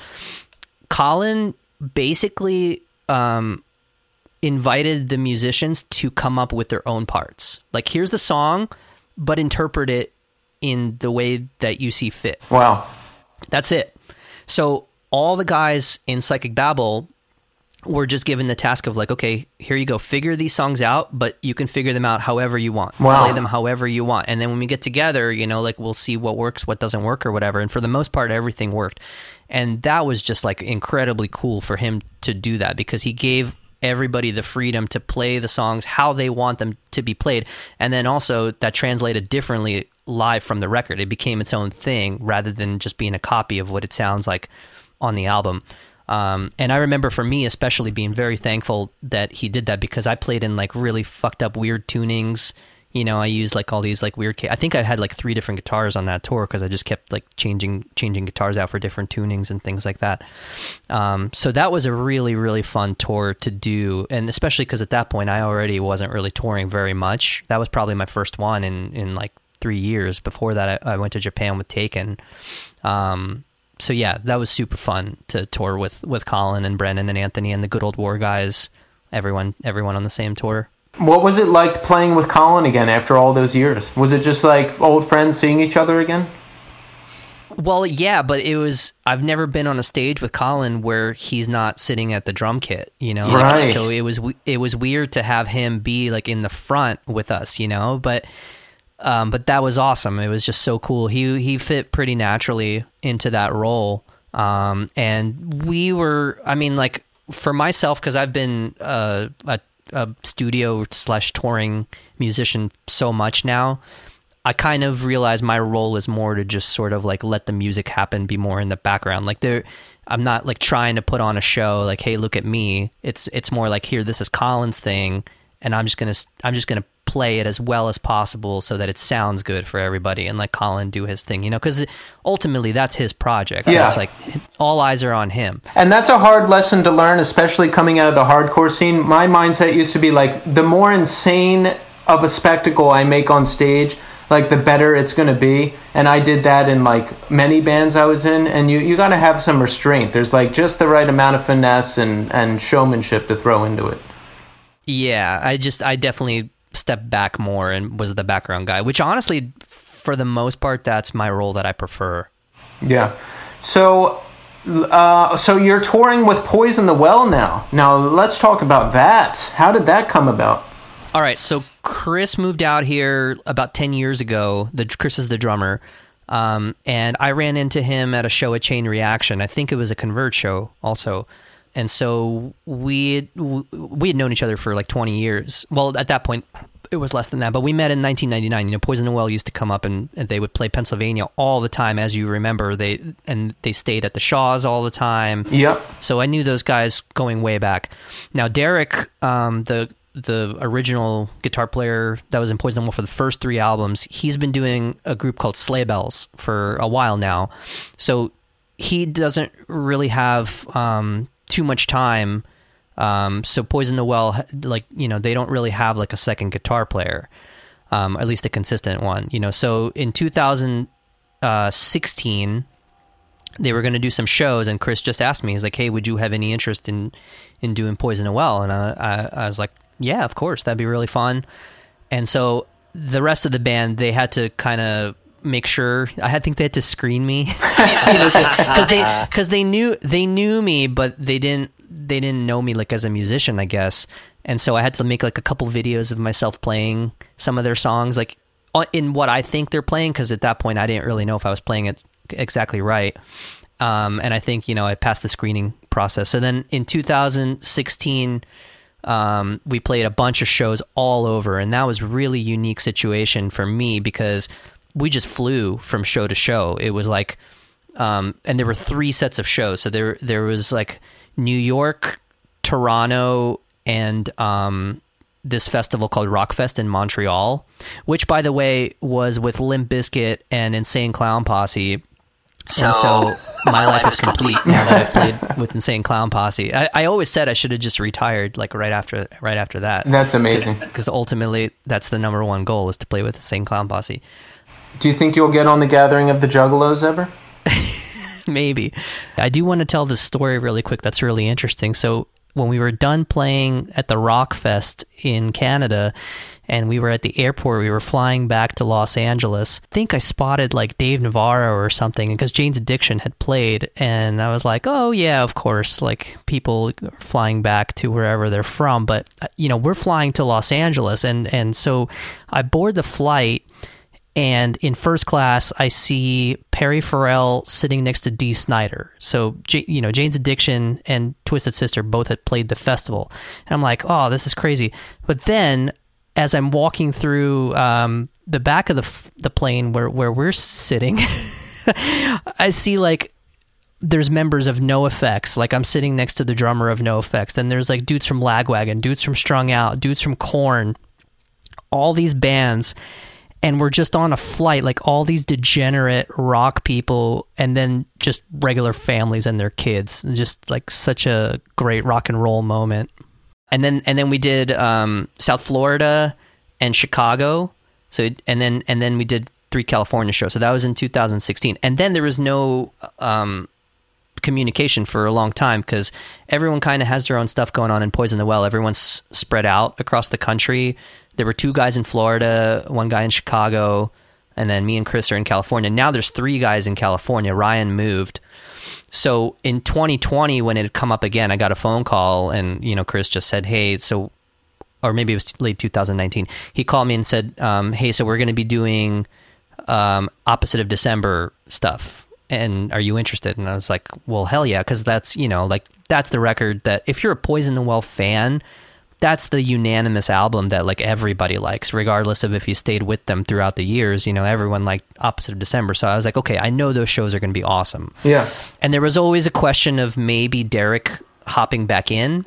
colin basically um invited the musicians to come up with their own parts like here's the song but interpret it in the way that you see fit Wow. that's it. So all the guys in Psychic Babble were just given the task of like, okay, here you go, figure these songs out, but you can figure them out however you want. Wow. Play them however you want. And then when we get together, you know, like we'll see what works, what doesn't work or whatever. And for the most part, everything worked. And that was just like incredibly cool for him to do that because he gave everybody the freedom to play the songs how they want them to be played. And then also that translated differently live from the record. It became its own thing rather than just being a copy of what it sounds like on the album. Um, and I remember for me, especially being very thankful that he did that because I played in like really fucked up weird tunings. You know, I used like all these like weird. Ca- I think I had like three different guitars on that tour because I just kept like changing changing guitars out for different tunings and things like that. Um, so that was a really really fun tour to do, and especially because at that point I already wasn't really touring very much. That was probably my first one in in like three years. Before that, I, I went to Japan with Taken. Um, so yeah, that was super fun to tour with with Colin and Brennan and Anthony and the good old war guys. Everyone everyone on the same tour. What was it like playing with Colin again after all those years? Was it just like old friends seeing each other again? Well, yeah, but it was. I've never been on a stage with Colin where he's not sitting at the drum kit, you know. Like, Right. so it was it was weird to have him be like in the front with us, you know. But um, but that was awesome. It was just so cool. He he fit pretty naturally into that role. Um, and we were. I mean, like for myself, because I've been uh, a, a studio slash touring musician so much now. I kind of realize my role is more to just sort of like let the music happen, be more in the background. Like there, I'm not like trying to put on a show. Like, hey, look at me. It's it's more like here, this is Colin's thing, and I'm just gonna I'm just gonna play it as well as possible so that it sounds good for everybody, and let Colin do his thing. You know, because ultimately that's his project. Yeah. it's like all eyes are on him. And that's a hard lesson to learn, especially coming out of the hardcore scene. My mindset used to be like, the more insane of a spectacle I make on stage, like the better it's going to be. And I did that in like many bands I was in. And you, you got to have some restraint. There's like just the right amount of finesse and, and showmanship to throw into it. Yeah, I just I definitely stepped back more and was the background guy, which honestly, for the most part, that's my role that I prefer. Yeah. So, uh, so you're touring with Poison the Well now. Now let's talk about that. How did that come about? All right, so Chris moved out here about ten years ago. The Chris is the drummer, um, and I ran into him at a show at Chain Reaction. I think it was a Convert show also, and so we we had known each other for like twenty years. Well, at that point, it was less than that, but we met in 1999. You know, Poison the Well used to come up and, and they would play Pennsylvania all the time, as you remember. They and they stayed at the Shaws all the time. Yep. So I knew those guys going way back. Now Derek, um, the the original guitar player that was in Poison the Well for the first three albums, he's been doing a group called Sleigh Bells for a while now. So he doesn't really have um, too much time. Um, so Poison the Well, like you know, they don't really have like a second guitar player, um, at least a consistent one. You know, so in 2016 they were going to do some shows and chris just asked me he's like hey would you have any interest in in doing poison the well and I, I, I was like yeah of course that'd be really fun and so the rest of the band they had to kind of make sure i think they had to screen me. Because they because they knew they knew me but they didn't they didn't know me like as a musician i guess. And so i had to make like a couple videos of myself playing some of their songs like in what i think they're playing because at that point i didn't really know if i was playing it exactly right. Um, and i think you know i passed the screening process. So then in 2016 um, we played a bunch of shows all over and that was really unique situation for me because we just flew from show to show it was like um, and there were three sets of shows so there there was like new york toronto and um, this festival called Rockfest in Montreal, which, by the way, was with Limp Bizkit and Insane Clown Posse. So, and so my life is complete now that I've played with Insane Clown Posse. I, I always said I should have just retired like right after right after that. That's amazing. Because ultimately, that's the number one goal is to play with Insane Clown Posse. Do you think you'll get on the Gathering of the Juggalos ever? Maybe. I do want to tell this story really quick. That's really interesting. So when we were done playing at the Rock Fest in Canada and we were at the airport, we were flying back to Los Angeles. I think I spotted like Dave Navarro or something because Jane's Addiction had played. And I was like, oh, yeah, of course. Like people flying back to wherever they're from. But, uh, you know, we're flying to Los Angeles. And, and so I board the flight and in first class i see perry farrell sitting next to Dee Snider so you know jane's addiction and twisted sister both had played the festival and i'm like oh this is crazy but then as i'm walking through um, the back of the, the plane where, where we're sitting i see like there's members of NOFX. like i'm sitting next to the drummer of NOFX. then there's like dudes from lagwagon dudes from strung out dudes from Korn all these bands and we're just on a flight like all these degenerate rock people and then just regular families and their kids. Just like such a great rock and roll moment. And then and then we did um, south florida and chicago. So and then and then we did three california shows. So that was in 2016 and then there was no um, communication for a long time because everyone kind of has their own stuff going on in poison the well. Everyone's spread out across the country there were two guys in Florida, one guy in Chicago, and then me and Chris are in California. Now there's three guys in California. Ryan moved. So in 2020, when it had come up again, I got a phone call, and you know, Chris just said, "Hey, so," or maybe it was late 2019. He called me and said, um, "Hey, so we're going to be doing um, opposite of December stuff, and are you interested?" And I was like, "Well, hell yeah," because that's you know, like that's the record that if you're a Poison the Well fan, that's the unanimous album that like everybody likes, regardless of if you stayed with them throughout the years. You know, everyone liked Opposite of December. So I was like, okay, I know those shows are going to be awesome. Yeah. And there was always a question of maybe Derek hopping back in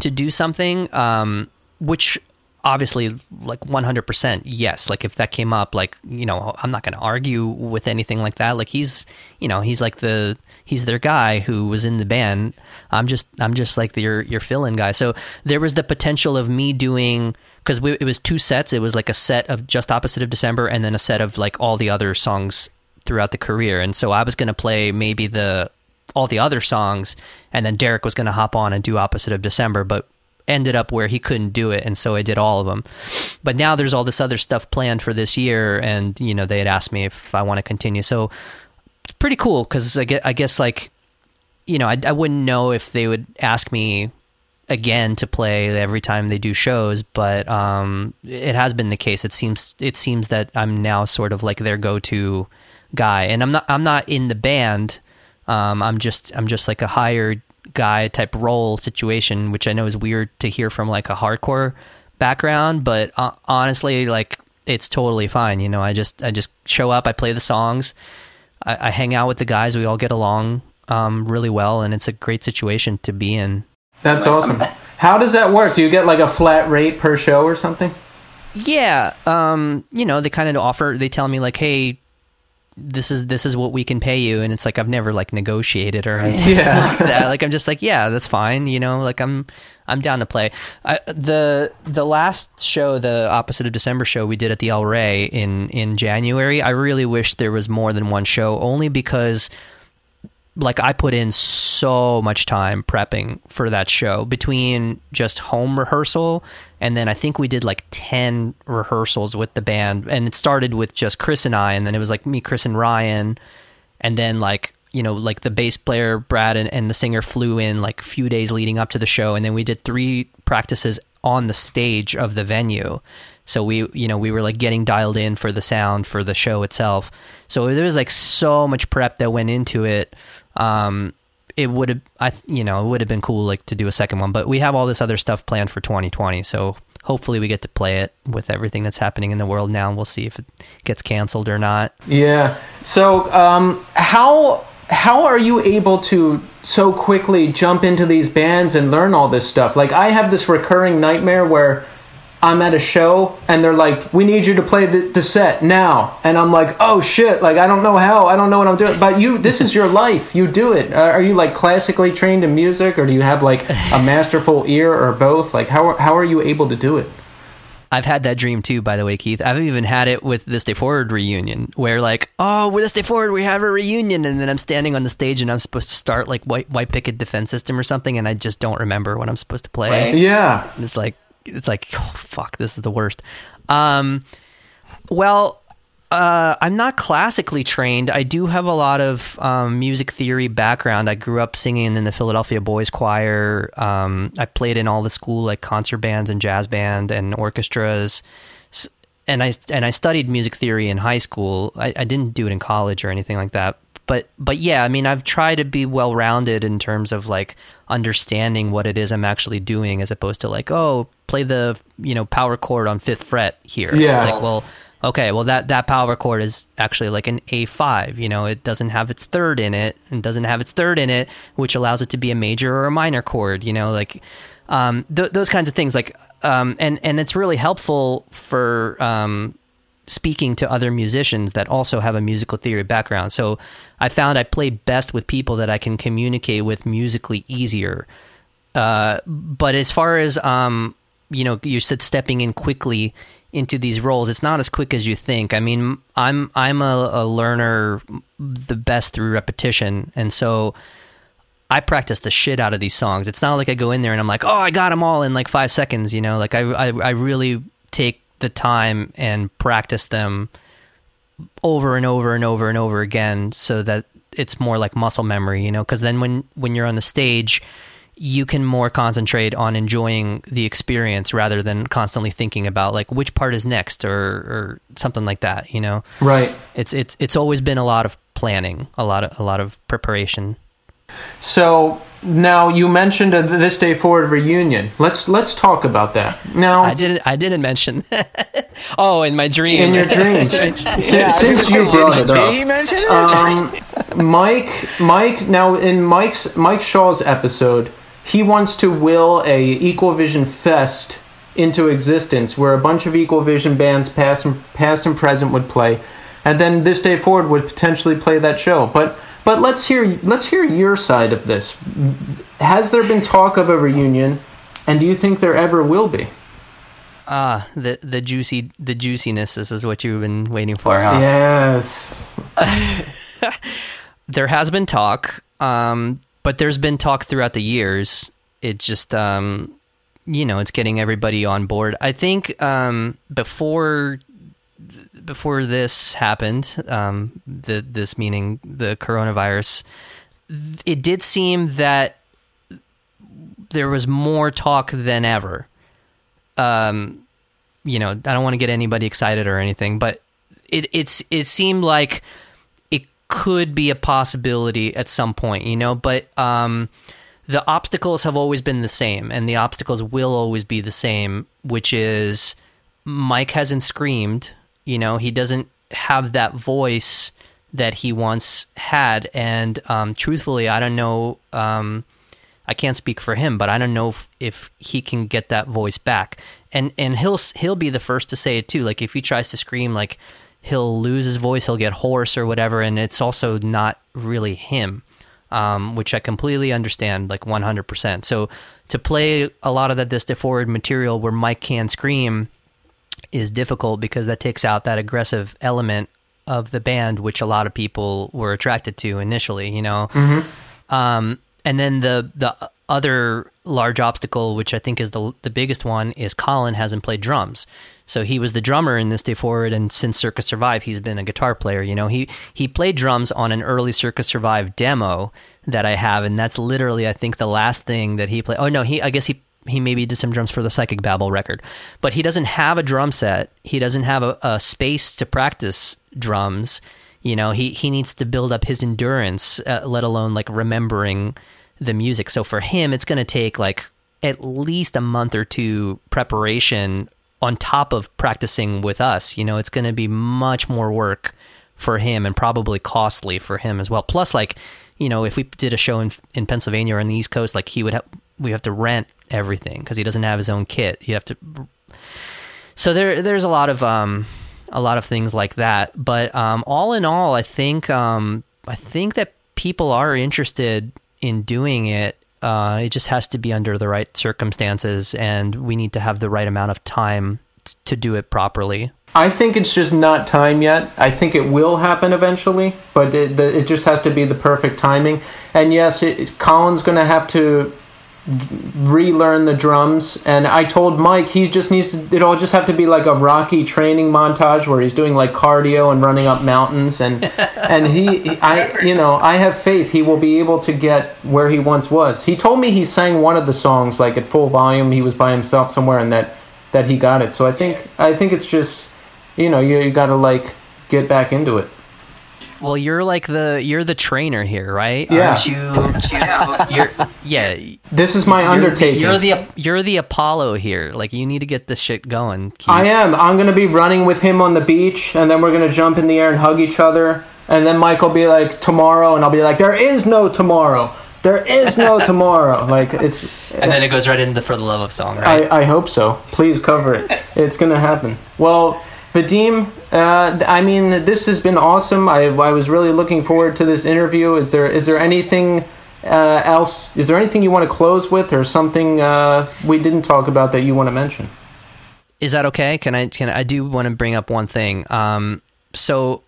to do something, um, which obviously like 100% yes. Like if that came up like you know i'm not going to argue with anything like that. Like he's you know he's like the he's their guy who was in the band. I'm just i'm just like the, your your fill-in guy. So there was the potential of me doing because it was two sets. It was like a set of just opposite of december and then a set of like all the other songs throughout the career. And so i was going to play maybe the all the other songs and then derek was going to hop on and do opposite of december. But ended up where he couldn't do it and so I did all of them. But now there's all this other stuff planned for this year and you know they had asked me if I want to continue. So it's pretty cool cuz I guess, I guess like you know I, I wouldn't know if they would ask me again to play every time they do shows but um, it has been the case it seems it seems that I'm now sort of like their go-to guy and I'm not I'm not in the band um, I'm just I'm just like a hired guy type role situation, which I know is weird to hear from like a hardcore background, but uh, honestly, like it's totally fine. You know, I just I just show up, I play the songs, I, I hang out with the guys, we all get along um, really well, and it's a great situation to be in. That's awesome. How does that work? Do you get like a flat rate per show or something? Yeah, um, you know, they kind of offer. They tell me like, "Hey, this is this is what we can pay you. And it's like I've never like negotiated or anything yeah. like that. Like I'm just like yeah that's fine you know like I'm I'm down to play. I, the the last show the opposite of December show we did at the El Rey in in January I really wish there was more than one show only because like I put in so much time prepping for that show between just home rehearsal and then I think we did like 10 rehearsals with the band. And it started with just Chris and I and then it was like me Chris and Ryan. And then like you know like the bass player Brad and, and the singer flew in like a few days leading up to the show. And then we did three practices on the stage of the venue so we you know we were like getting dialed in for the sound for the show itself so there was like so much prep that went into it um, it would have I you know it would have been cool like to do a second one, but we have all this other stuff planned for 2020, so hopefully we get to play it with everything that's happening in the world now. We'll see if it gets canceled or not. Yeah. So um, how how are you able to so quickly jump into these bands and learn all this stuff? Like I have this recurring nightmare where I'm at a show and they're like, "We need you to play the, the set now," and I'm like, "Oh shit!" Like I don't know how, I don't know what I'm doing. But you, this is your life. You do it. Uh, are you like classically trained in music, or do you have like a masterful ear, or both? Like how how are you able to do it? I've had that dream too, by the way, Keith. I've even had it with this Day Forward reunion, where like, oh, with this Day Forward, we have a reunion, and then I'm standing on the stage and I'm supposed to start like White White Picket Defense System or something, and I just don't remember what I'm supposed to play. Yeah, And it's like, it's like, oh, fuck, this is the worst. Um, well, uh, I'm not classically trained. I do have a lot of um, music theory background. I grew up singing in the Philadelphia Boys Choir. Um, I played in all the school like concert bands and jazz band and orchestras. And I and I studied music theory in high school. I, I didn't do it in college or anything like that. But but yeah, I mean, I've tried to be well rounded in terms of like understanding what it is I'm actually doing, as opposed to like, oh, play the you know power chord on fifth fret here. Yeah. It's like, well, okay, well that that power chord is actually like an A5. You know, it doesn't have its third in it, and doesn't have its third in it, which allows it to be a major or a minor chord. You know, like um, th- those kinds of things. Like, um, and and it's really helpful for um, speaking to other musicians that also have a musical theory background. So I found I play best with people that I can communicate with musically easier. Uh, but as far as um, you know, you said stepping in quickly into these roles. It's not as quick as you think. I mean, I'm I'm a, a learner the best through repetition, and so I practice the shit out of these songs. It's not like I go in there and I'm like, oh, I got them all in like five seconds. You know, like I I, I really take the time and practice them over and over and over and over again, so that it's more like muscle memory. You know, because then when when you're on the stage you can more concentrate on enjoying the experience rather than constantly thinking about like which part is next or or something like that you know right. it's it's it's always been a lot of planning a lot of a lot of preparation So now you mentioned a this day forward reunion. Let's let's talk about that now. i didn't i didn't mention oh in my dream in your dream, since, Yeah, since you brought did, it did up, he mention it? um, Mike, Mike. Now in Mike's Mike Shaw's episode, he wants to will a Equal Vision Fest into existence, where a bunch of Equal Vision bands, past and past and present, would play, and then this day forward would potentially play that show. But but let's hear let's hear your side of this. Has there been talk of a reunion, and do you think there ever will be? ah the the juicy the juiciness this is what you've been waiting for huh Yes. there has been talk, um, but there's been talk throughout the years. It's just, um, you know, it's getting everybody on board. I think um, before before this happened, um, the this meaning the coronavirus, it did seem that there was more talk than ever. Um, you know, I don't want to get anybody excited or anything, but it it's it seemed like it could be a possibility at some point, you know, but um the obstacles have always been the same and the obstacles will always be the same, which is Mike hasn't screamed, you know, he doesn't have that voice that he once had and um truthfully, I don't know um I can't speak for him, but I don't know if, if he can get that voice back. And and he'll he'll be the first to say it too. Like if he tries to scream, like he'll lose his voice, he'll get hoarse or whatever, and it's also not really him, um, which I completely understand, like one hundred percent. So to play a lot of that this forward material where Mike can scream is difficult because that takes out that aggressive element of the band, which a lot of people were attracted to initially. You know. Um, and then the the other large obstacle, which I think is the the biggest one, is Colin hasn't played drums. So he was the drummer in this day forward, and since Circa Survive, he's been a guitar player. You know, he he played drums on an early Circa Survive demo that I have, and that's literally I think the last thing that he played. Oh no, he I guess he he maybe did some drums for the Psychic Babble record, but he doesn't have a drum set. He doesn't have a, a space to practice drums. You know, he he needs to build up his endurance, uh, let alone like remembering the music. So for him, it's going to take like at least a month or two preparation on top of practicing with us. You know, it's going to be much more work for him and probably costly for him as well. Plus, like, you know, if we did a show in in Pennsylvania or on the East Coast, like he would have we have to rent everything because he doesn't have his own kit. You have to so there there's a lot of um a lot of things like that. But um, all in all, I think um, I think that people are interested in doing it. Uh, it just has to be under the right circumstances, and we need to have the right amount of time t- to do it properly. I think it's just not time yet. I think it will happen eventually, but it, the, it just has to be the perfect timing. And yes, it, Colin's going to have to relearn the drums. And i told mike he just needs to it'll just have to be like a rocky training montage where he's doing like cardio and running up mountains. And and he i you know i have faith he will be able to get where he once was. He told me he sang one of the songs like at full volume. He was by himself somewhere and that that he got it. So i think i think it's just you know you, you got to like get back into it well, you're like the you're the trainer here, right? Yeah. Aren't you? You're, yeah. This is my You're undertaking. you're the you're the Apollo here. Like you need to get this shit going. Keith. I am. I'm gonna be running with him on the beach, and then we're gonna jump in the air and hug each other. And then Mike will be like, "Tomorrow," and I'll be like, "There is no tomorrow. There is no tomorrow." Like it's. and then it goes right into for the love of song, right? I, I hope so. Please cover it. It's gonna happen. Well, Vadim, uh, I mean, this has been awesome. I, I was really looking forward to this interview. Is there is there anything uh, else? Is there anything you want to close with, or something uh, we didn't talk about that you want to mention? Is that okay? Can I can I do want to bring up one thing? Um, so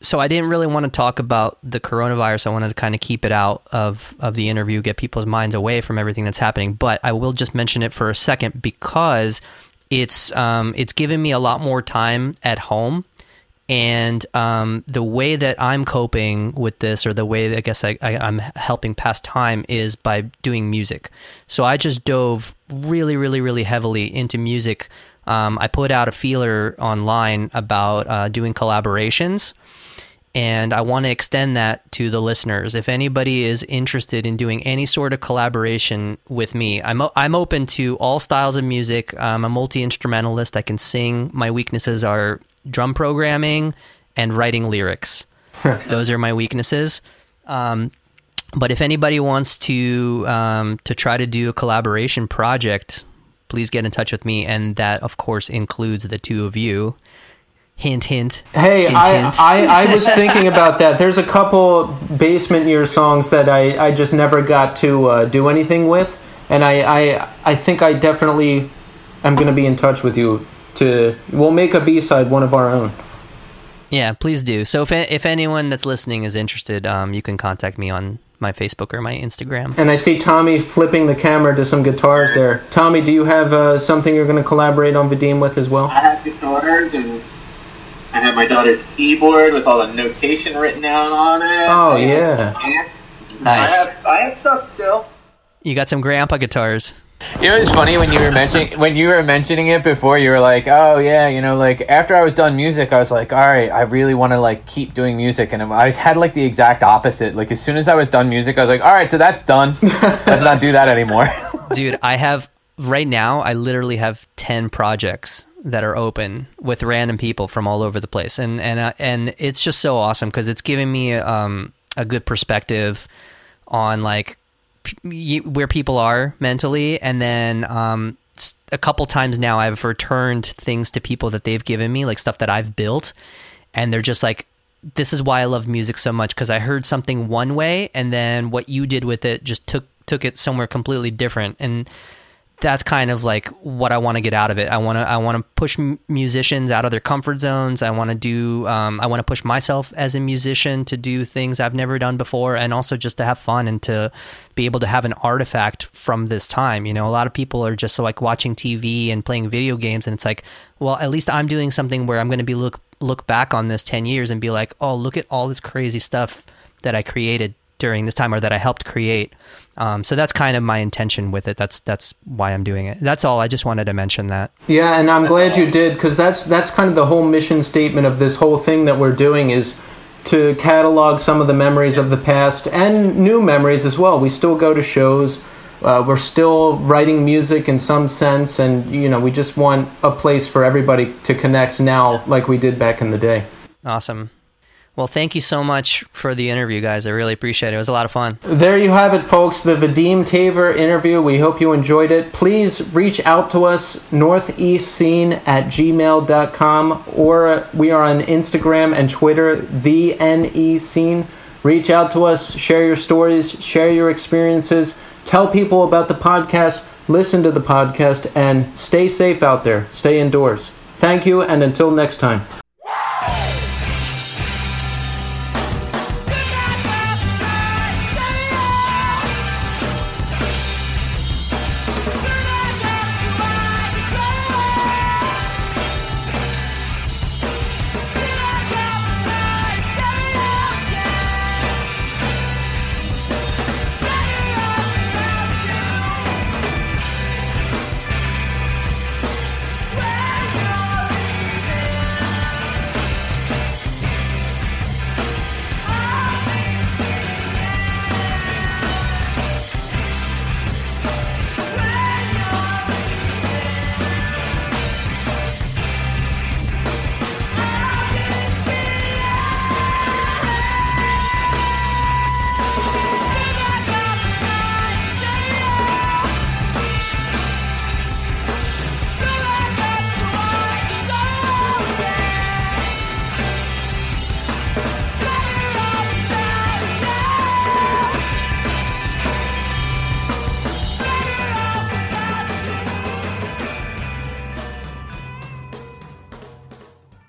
so I didn't really want to talk about the coronavirus. I wanted to kind of keep it out of of the interview, get people's minds away from everything that's happening. But I will just mention it for a second because it's um, it's given me a lot more time at home. And um, the way that I'm coping with this, or the way that I guess I, I, I'm helping pass time, is by doing music. So I just dove really, really, really heavily into music. Um, I put out a feeler online about uh, doing collaborations and I want to extend that to the listeners. If anybody is interested in doing any sort of collaboration with me, I'm o- I'm open to all styles of music. I'm a multi instrumentalist. I can sing. My weaknesses are drum programming and writing lyrics. Those are my weaknesses. Um, but if anybody wants to um, to try to do a collaboration project, please get in touch with me, and that of course includes the two of you. Hint, hint. Hey, hint, I, hint. I, I was thinking about that. There's a couple basement year songs that I, I just never got to uh, do anything with, and I, I I think I definitely am going to be in touch with you. To we'll make a B side one of our own. Yeah, please do. So if if anyone that's listening is interested, um, you can contact me on my Facebook or my Instagram. And I see Tommy flipping the camera to some guitars there. Tommy, do you have uh, something you're going to collaborate on Vadim with as well? I have guitars and I have my daughter's keyboard with all the notation written down on it. Oh, And- yeah. and Nice. I have, I have stuff still. You got some grandpa guitars. You know, it's funny when you were mentioning when you were mentioning it before. You were like, "Oh yeah," you know, like after I was done music, I was like, "All right, I really want to like keep doing music," and I had like the exact opposite. Like as soon as I was done music, I was like, "All right, so that's done. Let's not do that anymore." Dude, I have right now I literally have 10 projects that are open with random people from all over the place. And and uh, and it's just so awesome cuz it's giving me um a good perspective on like where people are mentally. And then um a couple times now I've returned things to people that they've given me like stuff that I've built. And they're just like this is why I love music so much because I heard something one way and then what you did with it just took took it somewhere completely different. And that's kind of like what I want to get out of it. I want to I want to push musicians out of their comfort zones. I want to do um, I want to push myself as a musician to do things I've never done before, and also just to have fun and to be able to have an artifact from this time. You know, a lot of people are just like watching TV and playing video games, and it's like, well, at least I'm doing something where I'm going to be look look back on this ten years and be like, oh, look at all this crazy stuff that I created during this time or that I helped create. Um, so that's kind of my intention with it. That's that's why I'm doing it. That's all. I just wanted to mention that. Yeah, and I'm glad you did because that's that's kind of the whole mission statement of this whole thing that we're doing is to catalog some of the memories of the past and new memories as well. We still go to shows. Uh, we're still writing music in some sense, and you know, we just want a place for everybody to connect now, like we did back in the day. Awesome. Well, thank you so much for the interview, guys. I really appreciate it. It was a lot of fun. There you have it, folks. The Vadim Taver interview. We hope you enjoyed it. Please reach out to us, northeastscene at gmail.com, or we are on Instagram and Twitter, the NE Scene. Reach out to us, share your stories, share your experiences, tell people about the podcast, listen to the podcast, and stay safe out there. Stay indoors. Thank you, and until next time.